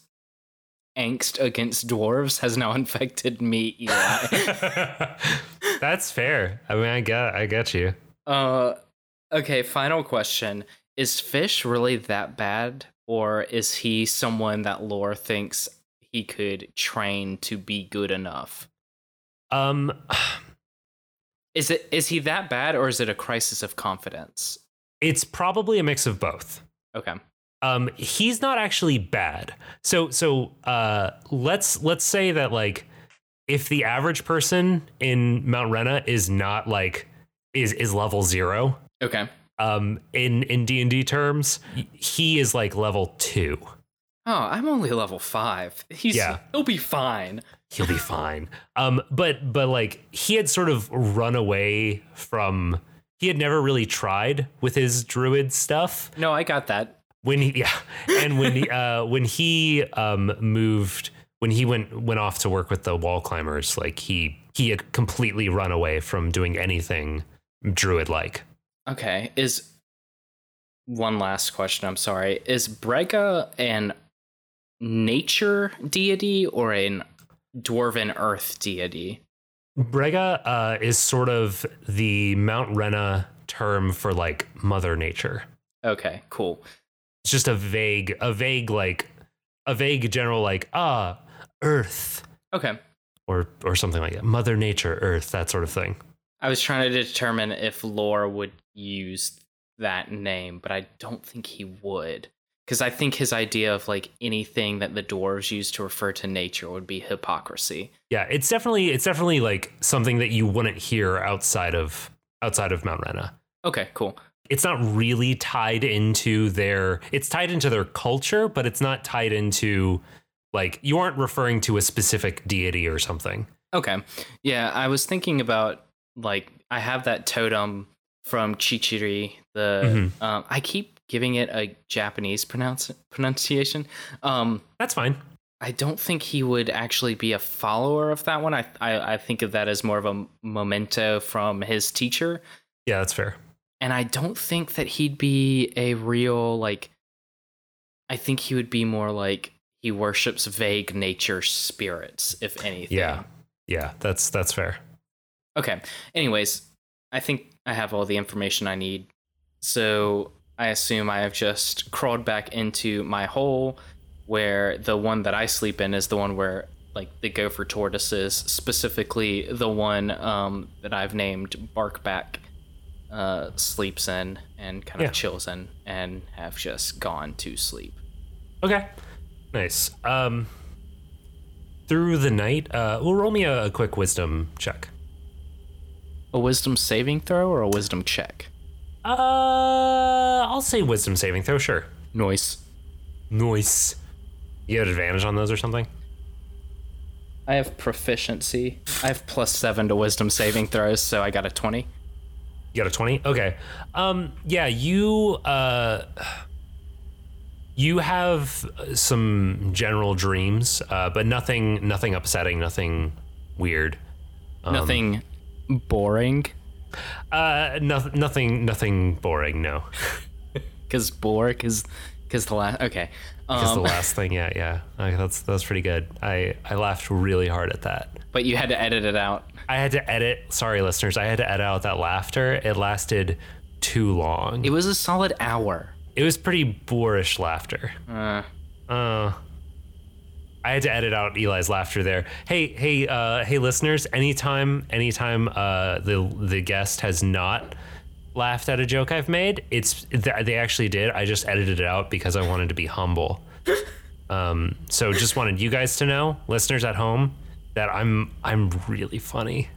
S1: angst against dwarves has now infected me, Eli.
S2: that's fair i mean i got i got you
S1: uh okay, final question. Is Fish really that bad? Or is he someone that Lore thinks he could train to be good enough?
S2: um
S1: Is it is he that bad or is it a crisis of confidence?
S2: it's probably a mix of both
S1: Okay.
S2: um he's not actually bad so so uh let's let's say that like if the average person in mount rena is not like is is level zero
S1: Okay.
S2: um in in d&d terms he is like level two
S1: Oh, I'm only level five. He's
S2: Yeah.
S1: he'll be fine.
S2: he'll be fine um but but like he had sort of run away from he had never really tried with his druid stuff
S1: No, I got that.
S2: when he yeah and when he uh when he um moved when he went went off to work with the wall climbers like he he had completely run away from doing anything druid like
S1: Okay, is one last question. I'm sorry. Is Brega an nature deity or an dwarven earth deity?
S2: brega uh is sort of the mount rena term for like mother nature
S1: Okay, cool.
S2: it's just a vague a vague like a vague general like ah earth
S1: Okay.
S2: or or something like that mother nature earth that sort of thing
S1: I was trying to determine if Lore would use that name, but I don't think he would. Because I think his idea of like anything that the dwarves use to refer to nature would be hypocrisy.
S2: Yeah, it's definitely it's definitely like something that you wouldn't hear outside of outside of Mount Rena.
S1: Okay, cool.
S2: It's not really tied into their it's tied into their culture, but it's not tied into like you aren't referring to a specific deity or something.
S1: Okay. Yeah, I was thinking about like I have that totem from Chichiri. The um, I keep giving it a Japanese pronounce pronunciation. Um,
S2: That's fine.
S1: I don't think he would actually be a follower of that one. I, I I think of that as more of a memento from his teacher,
S2: Yeah, that's fair.
S1: and I don't think that he'd be a real like. I think he would be more like he worships vague nature spirits, if anything.
S2: Yeah. Yeah, that's that's fair.
S1: Okay. Anyways, I think I have all the information I need. So I assume I have just crawled back into my hole where the one that I sleep in is the one where like the gopher tortoises, specifically the one um, that I've named Barkback, uh, sleeps in and kind of
S2: Yeah.
S1: chills in and have just gone to sleep.
S2: Okay. Nice. Um through the night, uh well roll me a, a quick wisdom check.
S1: A wisdom saving throw or a wisdom check?
S2: Uh I'll say wisdom saving throw, sure.
S1: Noise.
S2: Noise. You had advantage on those or something?
S1: I have proficiency. I have plus seven to wisdom saving throws, so I got a 20.
S2: You got a 20? Okay. Um yeah, you uh you have some general dreams, uh, but nothing nothing upsetting, nothing weird.
S1: Nothing boring,
S2: Uh no, nothing nothing boring, no.
S1: because bore, because because the last. Okay.
S2: Because
S1: Um,
S2: the last thing, yeah, yeah. That's that's pretty good. I I laughed really hard at that.
S1: but you had to edit it out.
S2: I had to edit. Sorry, listeners. I had to edit out that laughter. It lasted too long.
S1: It was a solid hour.
S2: It was pretty boorish laughter.
S1: Uh,
S2: Uh, I had to edit out Eli's laughter there. Hey, hey, uh, hey, listeners! Anytime, anytime uh, the the guest has not laughed at a joke I've made, it's th- they actually did. I just edited it out because I wanted to be humble. Um, so just wanted you guys to know, listeners at home, that I'm I'm really funny.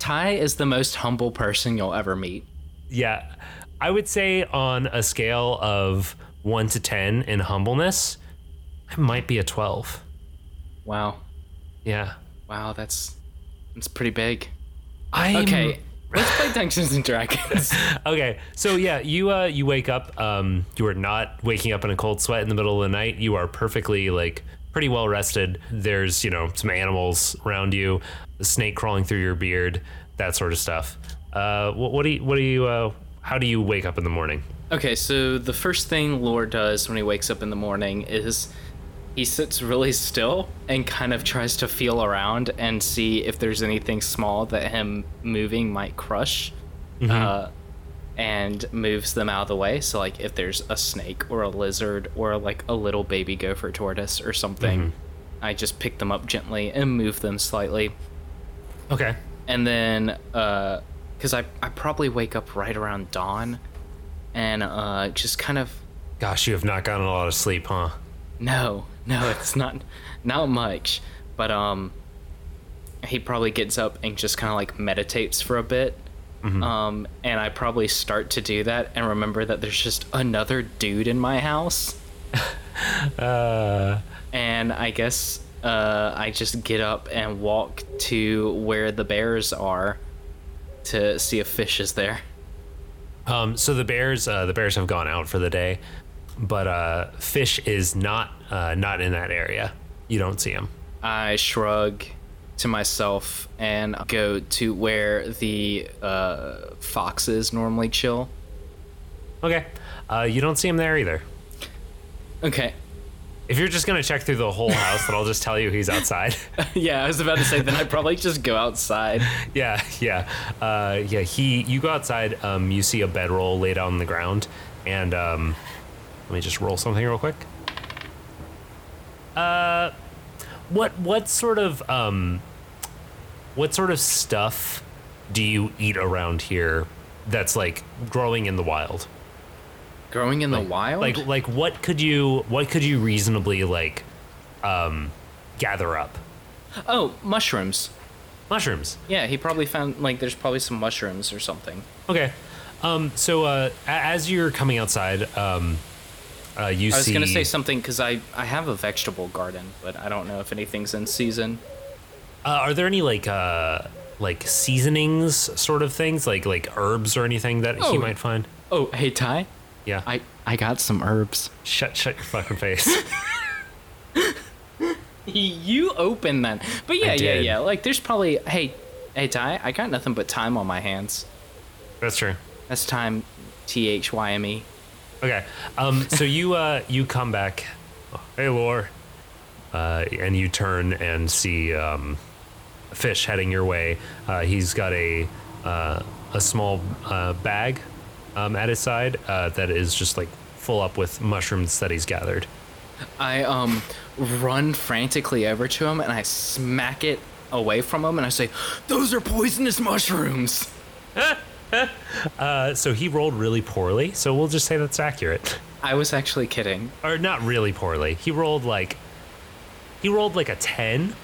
S1: Ty is the most humble person you'll ever meet.
S2: Yeah, I would say on a scale of one to ten in humbleness, I might be a twelve.
S1: Wow.
S2: Yeah.
S1: Wow, that's that's pretty big.
S2: I'm,
S1: Okay, let's play Dungeons and Dragons.
S2: Okay. So yeah, you uh you wake up. Um, you are not waking up in a cold sweat in the middle of the night. You are perfectly like pretty well rested. There's you know some animals around you, a snake crawling through your beard, that sort of stuff. Uh, what, what do you what do you uh how do you wake up in the morning?
S1: Okay, so the first thing Lore does when he wakes up in the morning is he sits really still and kind of tries to feel around and see if there's anything small that him moving might crush. Uh, and moves them out of the way. So, like, if there's a snake or a lizard or like a little baby gopher tortoise or something, I just pick them up gently and move them slightly.
S2: Okay.
S1: And then, uh, because I, I probably wake up right around dawn and uh, just kind of
S2: Gosh, you have not gotten a lot of sleep, huh?
S1: No, no, it's not not much. But um he probably gets up and just kind of like meditates for a bit. Um and I probably start to do that and remember that there's just another dude in my house.
S2: Uh,
S1: And I guess uh I just get up and walk to where the bears are to see if fish is there.
S2: um, so the bears, uh, the bears have gone out for the day, but uh, fish is not uh, not in that area. You don't see him.
S1: I shrug to myself and go to where the uh, foxes normally chill.
S2: Okay. Uh, you don't see him there either.
S1: Okay.
S2: If you're just gonna check through the whole house, then I'll just tell you he's outside.
S1: Yeah, I was about to say then I'd probably just go outside.
S2: yeah, yeah, uh, yeah. He, you go outside. Um, you see a bedroll laid out on the ground, and um, let me just roll something real quick. Uh, what what sort of um, what sort of stuff do you eat around here? That's like growing in the wild.
S1: Growing in the wild?
S2: Like like what could you what could you reasonably like um, gather up?
S1: oh, mushrooms.
S2: Mushrooms.
S1: Yeah, he probably found like there's probably some mushrooms or something.
S2: Okay. Um, so uh, as you're coming outside, um, uh, you
S1: I was
S2: see.
S1: gonna say something because I I have a vegetable garden, but I don't know if anything's in season.
S2: uh, are there any like uh, like seasonings sort of things, like like herbs or anything that
S1: Oh.
S2: he might find?
S1: Oh, hey Ty,
S2: Yeah.
S1: I I got some herbs.
S2: shut shut your fucking face.
S1: You open then. But yeah, yeah, yeah. Like there's probably hey, hey Ty, I got nothing but time on my hands.
S2: That's true.
S1: That's time T H Y M E.
S2: Okay. Um. So you uh you come back. Hey, Lore. Uh, and you turn and see um, fish heading your way. Uh, he's got a uh, a small uh, bag um, at his side uh, that is just like full up with mushrooms that he's gathered.
S1: I um run frantically over to him and I smack it away from him and I say, Those are poisonous mushrooms.
S2: Uh, so he rolled really poorly. So we'll just say that's accurate.
S1: I was actually kidding.
S2: or not really poorly. He rolled like he rolled like a 10.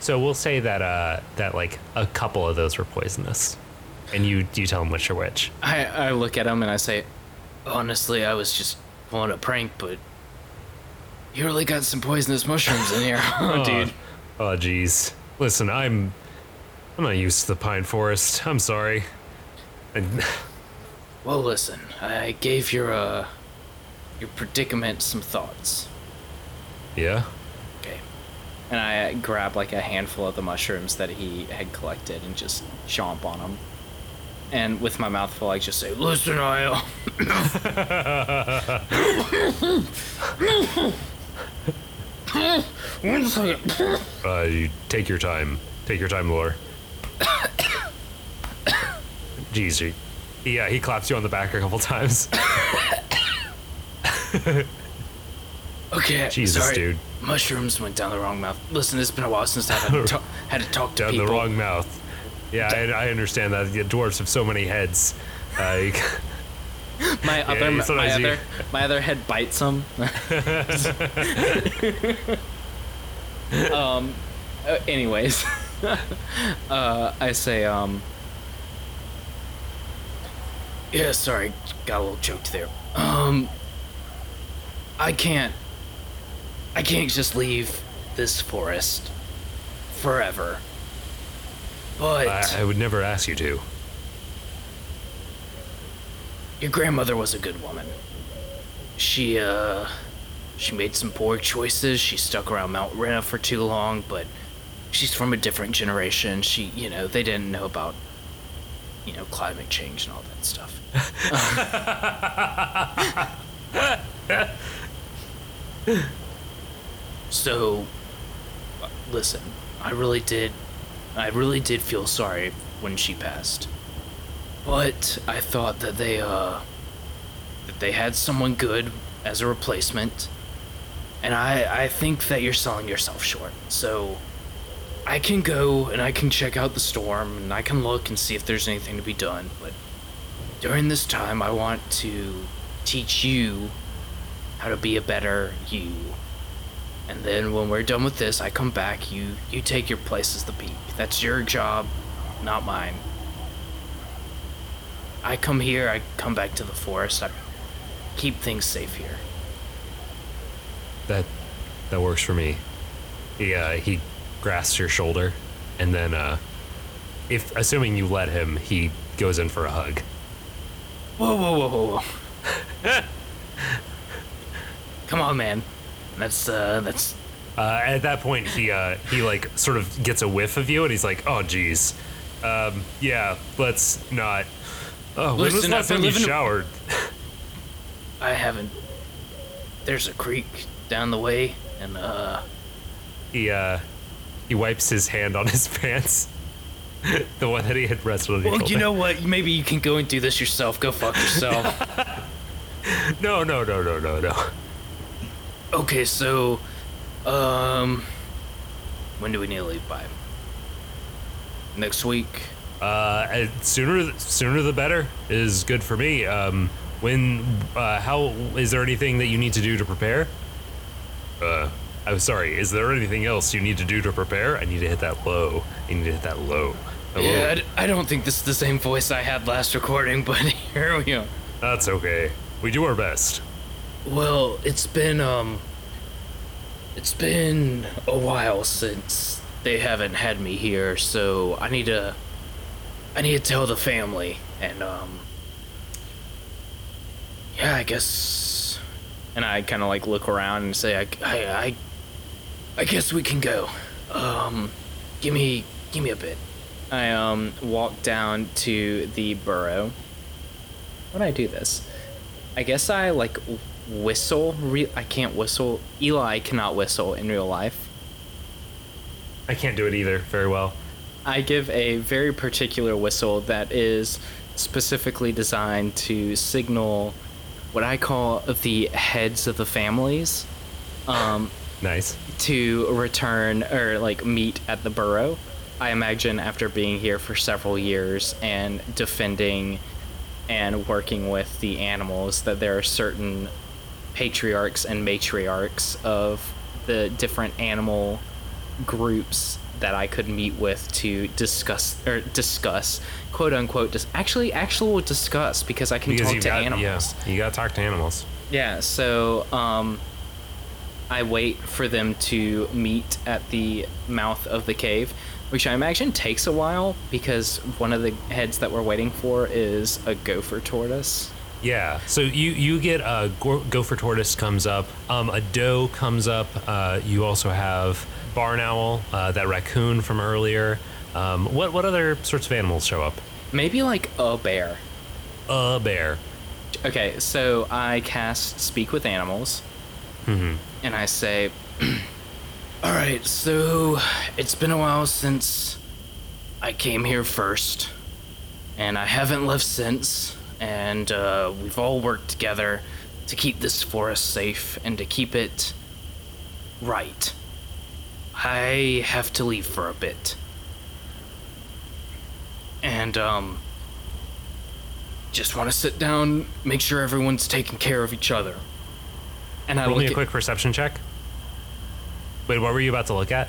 S2: So we'll say that uh that like a couple of those were poisonous. And you you tell him which are which.
S1: I, I look at him and I say, Honestly, I was just pulling a prank, but you really got some poisonous mushrooms in here. oh, dude.
S2: Oh jeez. Listen, I'm I'm not used to the pine forest. I'm sorry. And
S1: Well, listen, I gave your uh your predicament some thoughts.
S2: yeah.
S1: Okay. And I grab like a handful of the mushrooms that he had collected and just chomp on them. And with my mouth full, I just say, "Listen, I." Uh, One second.
S2: Uh you take your time. Take your time, Lore. Jeez, he, yeah, he claps you on the back a couple times.
S1: Okay.
S2: Jesus,
S1: sorry.
S2: dude.
S1: Mushrooms went down the wrong mouth. Listen, it's been a while since I've had to, talk, had to talk to
S2: down
S1: people.
S2: the wrong mouth. Yeah, I, I understand that. The dwarves have so many heads. Uh,
S1: My other,
S2: you-
S1: my
S2: you-
S1: other, my other head bites him. um. uh, anyways, uh, I say, um. Yeah, sorry, got a little choked there. Um. I can't. I can't just leave this forest forever. But
S2: I, I would never ask you to.
S1: Your grandmother was a good woman. She, uh, she made some poor choices. She stuck around Mount Rena for too long, but she's from a different generation. She, you know, they didn't know about, you know, climate change and all that stuff. so, listen, I really did, I really did feel sorry when she passed. But I thought that they uh that they had someone good as a replacement. And I I think that you're selling yourself short. So I can go and I can check out the storm and I can look and see if there's anything to be done, but during this time I want to teach you how to be a better you. And then when we're done with this, I come back, you you take your place as the peak. That's your job, not mine. I come here, I come back to the forest, I keep things safe here.
S2: That that works for me. He uh, he grasps your shoulder, and then uh, if assuming you let him, he goes in for a hug.
S1: Whoa, whoa, whoa, whoa, whoa. Come on, man. That's, uh, that's.
S2: Uh, at that point, he uh, he like sort of gets a whiff of you, and he's like, "Oh, geez, um, yeah, let's not." Oh, when was the last time you showered?
S1: I haven't. There's a creek down the way, and, uh.
S2: He uh, he wipes his hand on his pants, the one that he had wrestled.
S1: Well, you know what? Maybe you can go and do this yourself. Go fuck yourself.
S2: No, no, no, no, no, no.
S1: okay, so. Um. When do we need to leave by? Next week?
S2: Uh, sooner sooner the better is good for me. Um, when uh, how is there anything that you need to do to prepare? Uh, I'm sorry. Is there anything else you need to do to prepare? I need to hit that low. I need to hit that low. Hello?
S1: Yeah, I d- I don't think this is the same voice I had last recording, but here we are.
S2: That's okay. We do our best.
S1: Well, it's been um it's been a while since they haven't had me here, so I need to I need to tell the family and um yeah, I guess. And I kind of like look around and say, I, I, I, I guess we can go. Um, give me, give me a bit. I um walk down to the burrow. When I do this, I guess I like whistle. Re- I can't whistle. Eli cannot whistle in real life.
S2: I can't do it either very well.
S1: I give a very particular whistle that is specifically designed to signal what I call the heads of the families um,
S2: Nice.
S1: to return or like meet at the burrow. I imagine after being here for several years and defending and working with the animals, that there are certain patriarchs and matriarchs of the different animal groups that I could meet with to discuss or discuss quote unquote dis- actually actual discuss because I can
S2: Because
S1: talk to
S2: got
S1: animals.
S2: yeah, you got to talk to animals.
S1: Yeah, so um I wait for them to meet at the mouth of the cave, which I imagine takes a while because one of the heads that we're waiting for is a gopher tortoise.
S2: Yeah. So you you get a gopher tortoise comes up, um, a doe comes up. Uh, you also have barn owl, uh, that raccoon from earlier. Um, what what other sorts of animals show up?
S1: Maybe like a bear.
S2: A bear.
S1: Okay, so I cast Speak with Animals. And I say, Alright, so it's been a while since I came here first. And I haven't left since. And uh, we've all worked together to keep this forest safe and to keep it right. I have to leave for a bit. And, um, just want to sit down, make sure everyone's taking care of each other. And I
S2: Roll
S1: look
S2: me a
S1: at-
S2: quick perception check. Wait, what were you about to look at?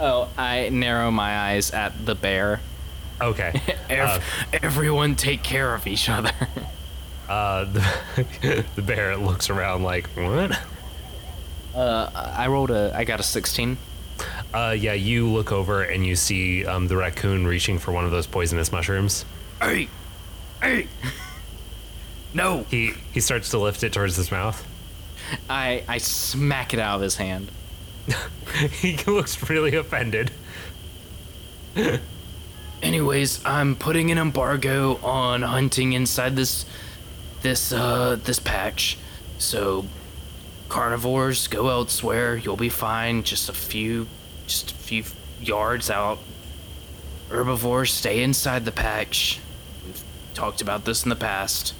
S1: Oh, I narrow my eyes at the bear.
S2: Okay.
S1: Ev-
S2: Uh,
S1: everyone take care of each other.
S2: uh, the, the bear looks around like what?
S1: Uh, I rolled a, I got a 16.
S2: Uh, yeah, you look over and you see um, the raccoon reaching for one of those poisonous mushrooms.
S1: Hey, hey, no!
S2: He he starts to lift it towards his mouth.
S1: I, I smack it out of his hand.
S2: he looks really offended.
S1: Anyways, I'm putting an embargo on hunting inside this, this, uh, this patch. So, carnivores go elsewhere. You'll be fine. Just a few, just a few yards out. Herbivores stay inside the patch. We've talked about this in the past.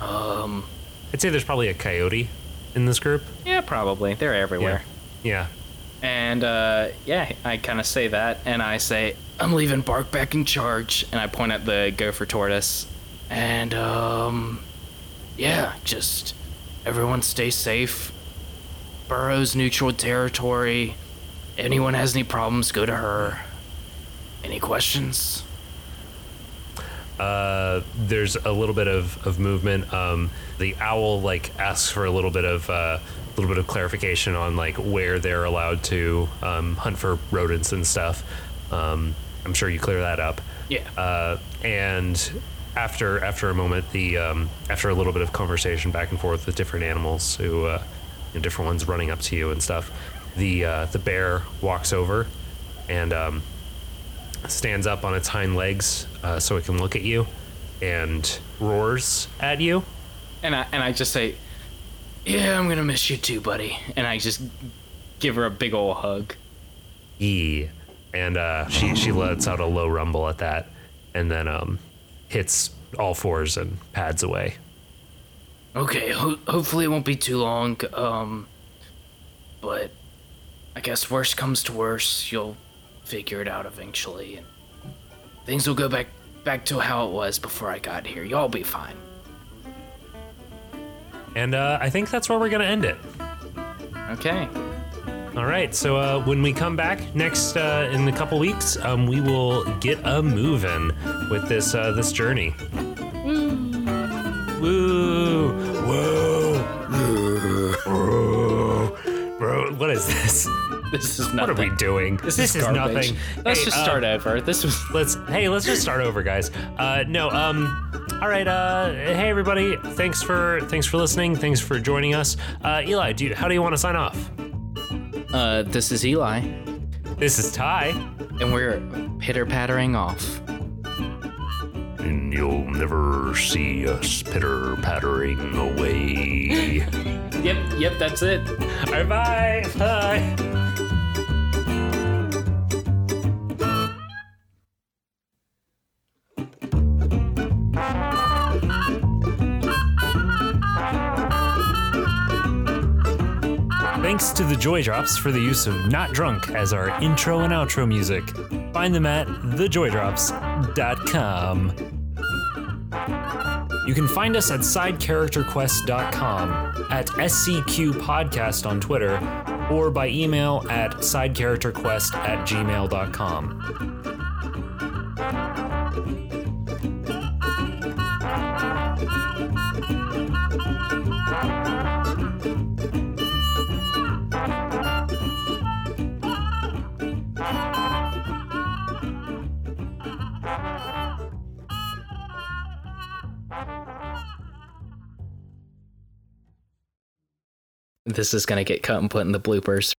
S1: Um,
S2: I'd say there's probably a coyote in this group.
S1: yeah, probably. They're everywhere.
S2: Yeah.
S1: And uh, yeah, I kind of say that, and I say, "I'm leaving Bark back in charge," and I point at the gopher tortoise, and um, yeah, just everyone stay safe. Burrow's neutral territory. Anyone has any problems, go to her. Any questions?
S2: Uh, there's a little bit of, of movement. Um, the owl like asks for a little bit of uh, little bit of clarification on like where they're allowed to um, hunt for rodents and stuff. Um, I'm sure you clear that up.
S1: Yeah.
S2: Uh, and after after a moment, the um, after a little bit of conversation back and forth with different animals who uh, you know, different ones running up to you and stuff, the uh, the bear walks over and um, stands up on its hind legs uh, so it can look at you and roars at you.
S1: And I and I just say, "Yeah, I'm gonna miss you too, buddy." And I just give her a big ol' hug.
S2: E, and uh, she she lets out a low rumble at that, and then um, hits all fours and pads away.
S1: Okay, ho- hopefully it won't be too long. Um, but I guess worst comes to worst, you'll figure it out eventually, and things will go back back to how it was before I got here. Y'all be fine.
S2: And uh, I think that's where we're gonna end it.
S1: Okay.
S2: All right. So uh, when we come back next uh, in a couple weeks, um, we will get a moving with this uh, this journey. Woo! Woo! Woo! Bro, what is this?
S1: This is nothing.
S2: What are we doing?
S1: This, is, garbage.
S2: nothing.
S1: Let's
S2: Hey,
S1: just
S2: uh,
S1: start over. This was
S2: let's hey let's just start over guys uh no um all right uh hey everybody thanks for thanks for listening thanks for joining us uh eli do you, how do you want to sign off
S1: uh this is Eli
S2: this is ty
S1: and we're pitter pattering off.
S2: and you'll never see us pitter pattering away
S1: Yep, yep, that's it.
S2: all right bye bye Thanks to the Joy Drops for the use of Not Drunk as our intro and outro music. Find them at thejoydrops.com. You can find us at sidecharacterquest.com, at SCQ Podcast on Twitter, or by email at sidecharacterquest at gmail.com.
S1: This is gonna get cut and put in the bloopers.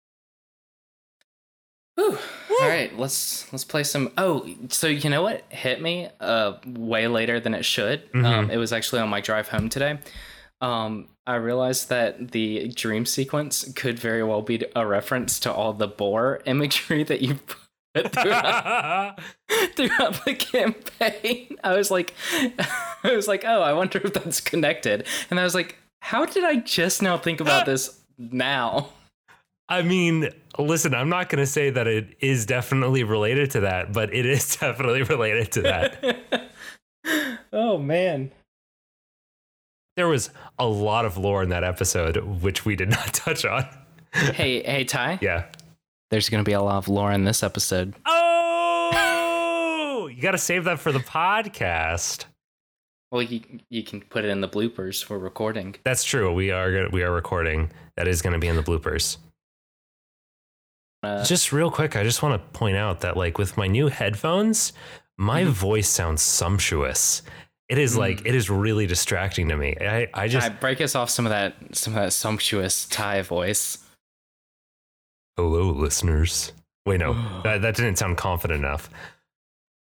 S1: Whew. All right, let's let's play some. Oh, so you know what hit me uh way later than it should. Um, it was actually on my drive home today. Um, I realized that the dream sequence could very well be a reference to all the boar imagery that you put throughout, throughout the campaign. I was like, I was like, oh, I wonder if that's connected. And I was like, how did I just now think about this now?
S2: I mean, listen, I'm not going to say that it is definitely related to that, but it is definitely related to that.
S1: oh man.
S2: there was a lot of lore in that episode, which we did not touch on.
S1: Hey, hey, Ty.
S2: Yeah.
S1: There's gonna be a lot of lore in this episode.
S2: Oh, you got to save that for the podcast.
S1: Well, you you can put it in the bloopers for recording.
S2: That's true. We are we are recording. That is going to be in the bloopers.
S1: Uh,
S2: Just real quick, I just want to point out that like with my new headphones, my voice sounds sumptuous. It is like it is really distracting to me. I I just
S1: Ty, break us off some of that some of that sumptuous Ty voice.
S2: Hello, listeners. Wait, no, that, that didn't sound confident enough.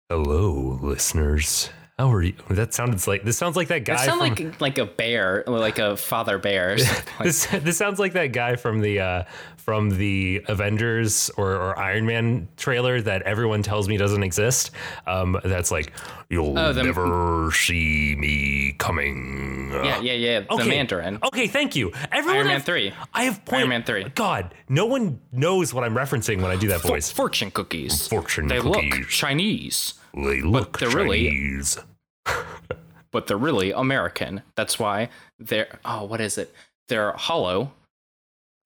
S2: Hello, listeners. How are you? That sounded like this sounds like that guy
S1: That sound
S2: from
S1: like like a bear, like a father bear. Or something like
S2: this. This sounds like that guy from the uh, from the Avengers or, or Iron Man trailer that everyone tells me doesn't exist. Um, that's like you'll
S1: Oh, the-
S2: never see me coming.
S1: yeah, yeah, yeah. The
S2: Okay.
S1: Mandarin.
S2: Okay, thank you. Everyone
S1: Iron Man
S2: have-
S1: three.
S2: I have point.
S1: Iron Man 3.
S2: God, no one knows what I'm referencing when I do that
S1: For-
S2: voice.
S1: fortune cookies.
S2: Fortune
S1: they
S2: cookies.
S1: look Chinese,
S2: They look
S1: they're really-
S2: Chinese.
S1: but they're really American. That's why they're oh, what is it? They're hollow,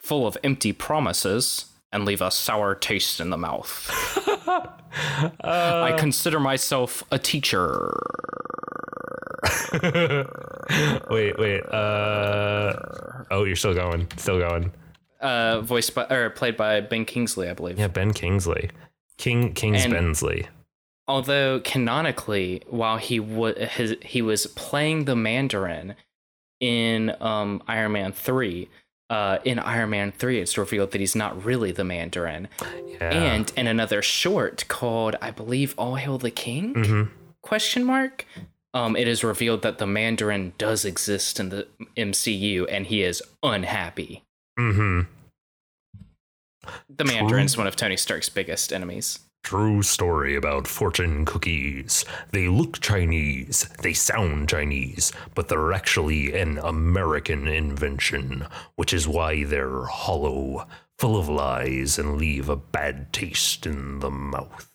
S1: full of empty promises, and leave a sour taste in the mouth. I consider myself a teacher.
S2: wait, wait. Uh, oh, you're still going. Still going.
S1: Uh, voiced by or played by Ben Kingsley, I believe.
S2: Yeah, Ben Kingsley. King Kings
S1: And-
S2: Bensley.
S1: Although canonically while he was his he was playing the mandarin in um iron man 3 uh in iron man 3 it's revealed that he's not really the mandarin
S2: Yeah.
S1: and in another short called i believe all hail the king
S2: Mhm.
S1: question mark um it is revealed that the mandarin does exist in the mcu and he is unhappy
S2: Mm-hmm.
S1: the mandarin's one of tony stark's biggest enemies
S2: True story about fortune cookies. They look Chinese, they sound Chinese, but they're actually an American invention, which is why they're hollow, full of lies, and leave a bad taste in the mouth.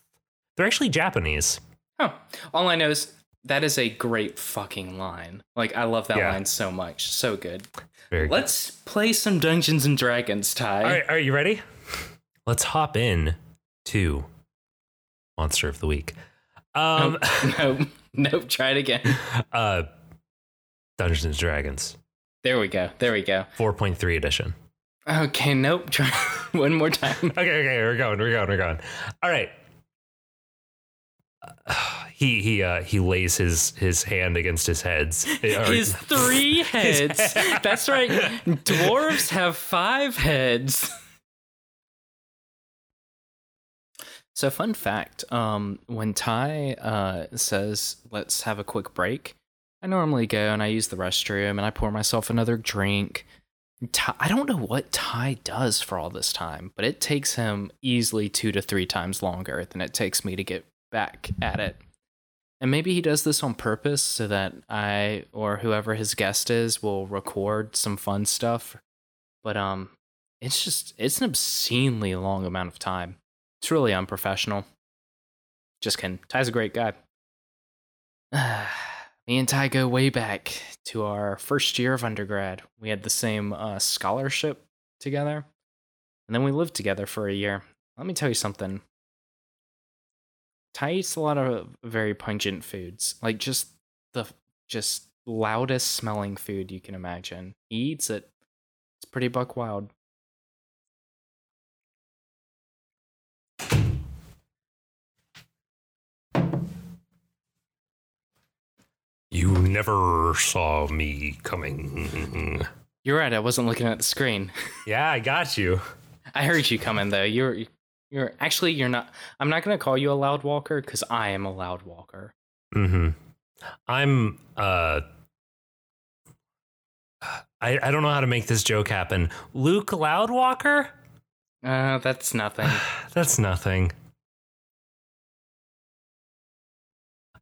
S2: They're actually Japanese.
S1: Oh, all I know is that is a great fucking line. Like I love that
S2: Yeah.
S1: line so much, so good.
S2: Very good.
S1: Let's play some Dungeons and Dragons, Ty.
S2: All right, are you ready? Let's hop in to Monster of the Week. Um,
S1: no, nope. Try it again.
S2: uh, Dungeons and Dragons
S1: There we go. There we go.
S2: 4.3 edition.
S1: Okay, nope. Try one more time.
S2: Okay, okay, we're going, we're going, we're going. All right. Uh, he he uh he lays his his hand against his heads.
S1: His three
S2: His
S1: heads. That's right. Dwarves have five heads. So, fun fact: um, when Ty uh, says, "Let's have a quick break," I normally go and I use the restroom and I pour myself another drink. Ty, I don't know what Ty does for all this time, but it takes him easily two to three times longer than it takes me to get back at it. And maybe he does this on purpose so that I or whoever his guest is will record some fun stuff. But um it's just it's an obscenely long amount of time. It's really unprofessional. Just kidding. Ty's a great guy. Me and Ty go way back to our first year of undergrad. We had the same uh, scholarship together, and then we lived together for a year. Let me tell you something. Ty eats a lot of very pungent foods, like just the just loudest smelling food you can imagine. He eats it. It's pretty buck wild.
S2: You never saw me coming.
S1: You're right. I wasn't looking at the screen.
S2: Yeah, I got you.
S1: I heard you coming though. You're you're actually you're not. I'm not gonna call you a loud walker because I am a loud walker.
S2: Mm-hmm. I'm uh I, I don't know how to make this joke happen. Luke Loudwalker?
S1: Uh, that's nothing.
S2: That's nothing.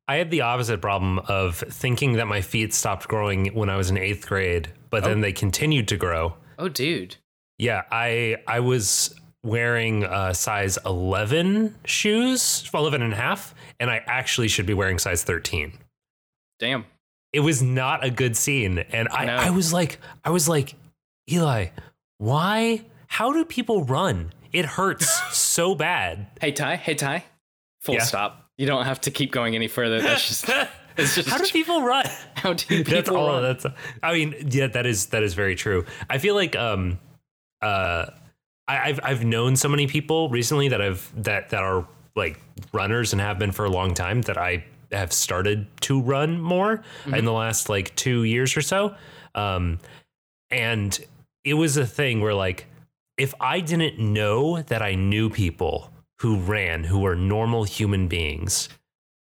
S2: I had the opposite problem of thinking that my feet stopped growing when I was in eighth grade, but then
S1: Oh.
S2: they continued to grow.
S1: Oh, dude.
S2: Yeah, I I was wearing uh, size 11 shoes, 11 and a half, and I actually should be wearing size 13.
S1: Damn.
S2: It was not a good scene. And I,
S1: No.
S2: I was like, I was like, Eli, why? How do people run? It hurts so bad.
S1: Hey Ty. Hey Ty. Full
S2: Yeah.
S1: stop. You don't have to keep going any further. That's just. It's just
S2: How do people run?
S1: how do people
S2: that's all
S1: run?
S2: that's i mean yeah that is that is very true i feel like um uh I, i've i've known so many people recently that i've that that are like runners and have been for a long time that i have started to run more in the last like two years or so um and it was a thing where like if i didn't know that i knew people who ran who were normal human beings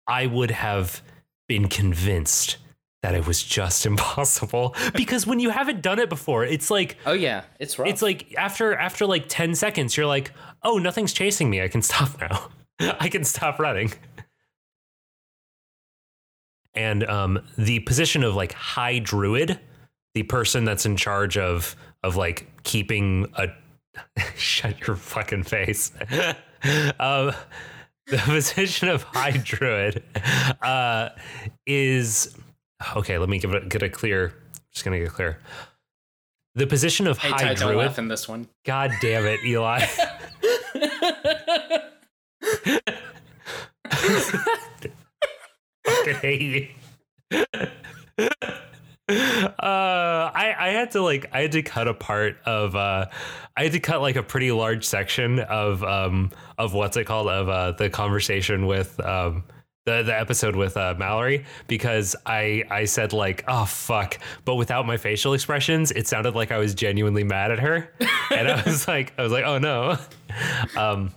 S2: i would have been convinced that it was just impossible. Because when you haven't done it before it's like
S1: Oh yeah, it's rough.
S2: it's like after after like 10 seconds you're like oh nothing's chasing me. I can stop now. I can stop running. And um the position of like high druid the person that's in charge of of like keeping a shut your fucking face um the position of high druid uh is okay let me give it get a clear just gonna get clear the position of
S1: hey
S2: high
S1: Ty, don't
S2: druid
S1: laugh in this one.
S2: God damn it, Eli. Fucking hate you. Uh, I I had to like I had to cut a part of uh I had to cut like a pretty large section of um of what's it called? Of uh the conversation with um the the episode with uh, Mallory because I I said like oh fuck. But without my facial expressions it sounded like I was genuinely mad at her. And I was like I was like oh no. Um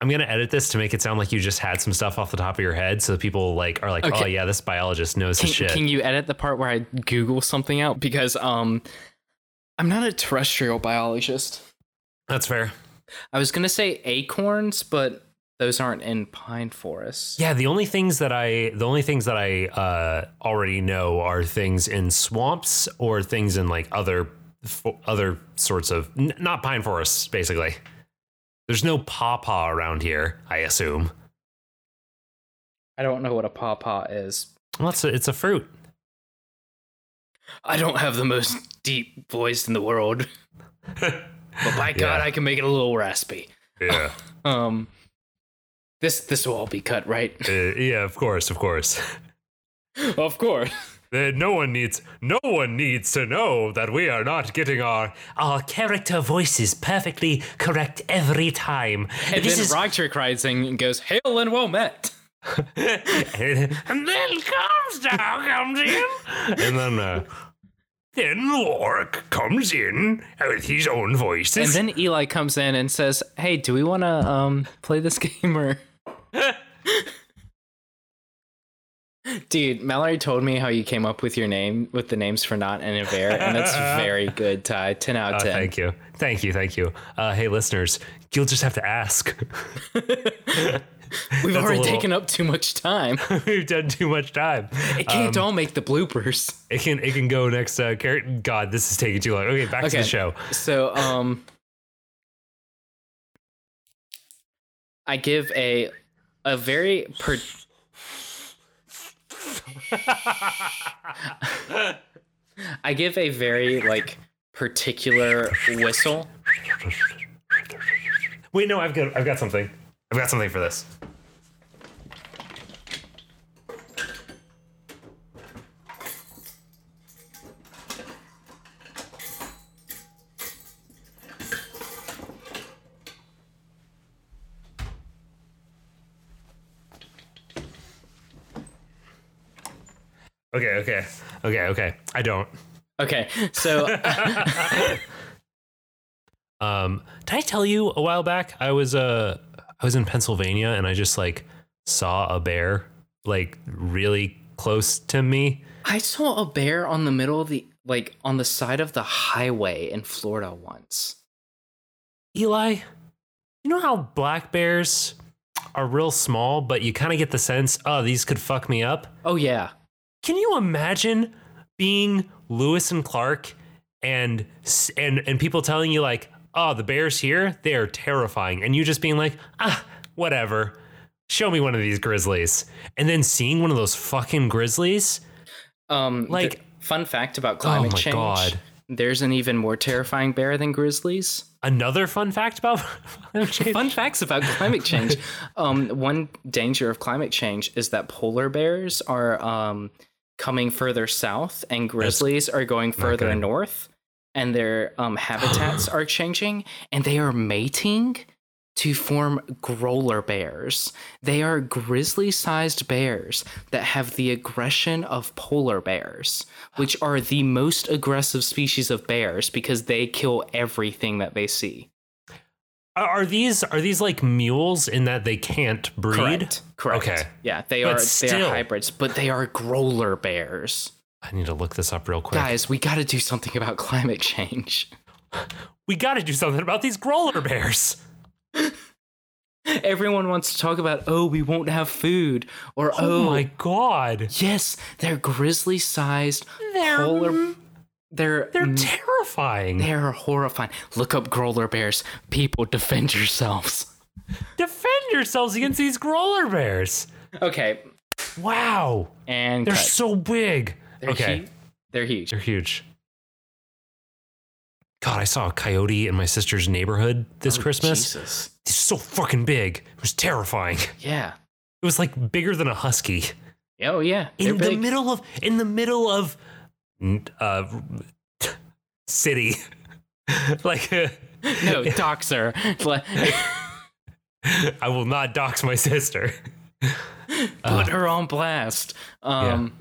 S2: I'm gonna edit this to make it sound like you just had some stuff off the top of your head, so people like are like, "Oh yeah, this biologist knows his
S1: Can,
S2: shit."
S1: can you edit the part where I Google something out because um, I'm not a terrestrial biologist.
S2: That's fair.
S1: I was gonna say acorns, but those aren't in pine forests.
S2: Yeah, the only things that I the only things that I uh, already know are things in swamps or things in like other other sorts of n- not pine forests. Basically, there's no pawpaw around here. I assume.
S1: I don't know what a pawpaw is.
S2: Well, it's a, it's a fruit.
S1: I don't have the most deep voice in the world, but by God,
S2: Yeah.
S1: I can make it a little raspy.
S2: Yeah.
S1: Um, this this will all be cut, right?
S2: Uh, yeah, of course, of course.
S1: of course.
S2: Uh, no one needs no one needs to know that we are not getting our our character voices perfectly correct every time.
S1: And
S2: this
S1: then
S2: is
S1: Roderick rides in and goes, "Hail and well met."
S2: and then Comstock comes in, and then uh, then Lork comes in with his own voices.
S1: And then Eli comes in and says, "Hey, do we want to um play this game or?" Dude, Mallory told me how you came up with your name with the names for Not and Aver, and that's very good, Ty. Ten out
S2: Uh,
S1: of ten.
S2: thank you, thank you, thank you. Uh, hey, listeners, you'll just have to ask.
S1: We've already
S2: little-
S1: taken up too much time.
S2: We've done too much time.
S1: It can't
S2: Um,
S1: all make the bloopers.
S2: It can it can go next. Uh, char- God, this is taking too long. Okay, back to the show.
S1: So, um, I give a a very per- I give a very like particular whistle.
S2: Wait, no, I've got I've got something. I've got something for this. Okay, okay, okay, okay. I don't.
S1: Okay, so
S2: Um, did I tell you a while back I was uh I was in Pennsylvania and I just like saw a bear like really close to me.
S1: I saw a bear on the middle of the like on the side of the highway in Florida once.
S2: Eli, you know how black bears are real small, but you kind of get the sense, oh, these could fuck me up.
S1: Oh yeah.
S2: Can you imagine being Lewis and Clark and and and people telling you like, "Oh, the bears here, they are terrifying." And you just being like, "Ah, whatever. Show me one of these grizzlies." And then seeing one of those fucking grizzlies?
S1: Um,
S2: Like-
S1: fun fact about climate
S2: my
S1: change.
S2: God.
S1: There's an even more terrifying bear than grizzlies.
S2: Another fun fact about climate change?
S1: Fun facts about climate change. um, one danger of climate change is that polar bears are um, coming further south, and grizzlies are going further north, and their um, habitats are changing, and they are mating to form grolar bears. They are grizzly-sized bears that have the aggression of polar bears, which are the most aggressive species of bears because they kill everything that they see.
S2: Are these are these like mules in that they can't breed?
S1: Correct. Correct.
S2: Okay.
S1: Yeah, they
S2: But
S1: are they are hybrids, but they are grolar bears.
S2: I need to look this up real quick.
S1: Guys, we got to do something about climate change.
S2: we got to do something about these grolar bears.
S1: Everyone wants to talk about, oh, we won't have food, or
S2: Oh,
S1: oh,
S2: my god.
S1: yes, they're grizzly-sized
S2: They're
S1: polar. They're
S2: they're
S1: mm,
S2: terrifying.
S1: they're horrifying. Look up grolar bears. People, defend yourselves.
S2: Defend yourselves against these grolar bears.
S1: Okay,
S2: Wow.
S1: and
S2: They're
S1: cut.
S2: so big.
S1: They're
S2: okay.
S1: they're huge.
S2: They're huge. God, I saw a coyote in my sister's neighborhood this
S1: Oh,
S2: Christmas.
S1: Jesus.
S2: It's so fucking big. It was terrifying.
S1: Yeah.
S2: It was like bigger than a husky.
S1: Oh yeah. They're
S2: In the
S1: big.
S2: middle of in the middle of uh city. like uh,
S1: no, doxer.
S2: I will not dox my sister.
S1: Put her on blast. Um,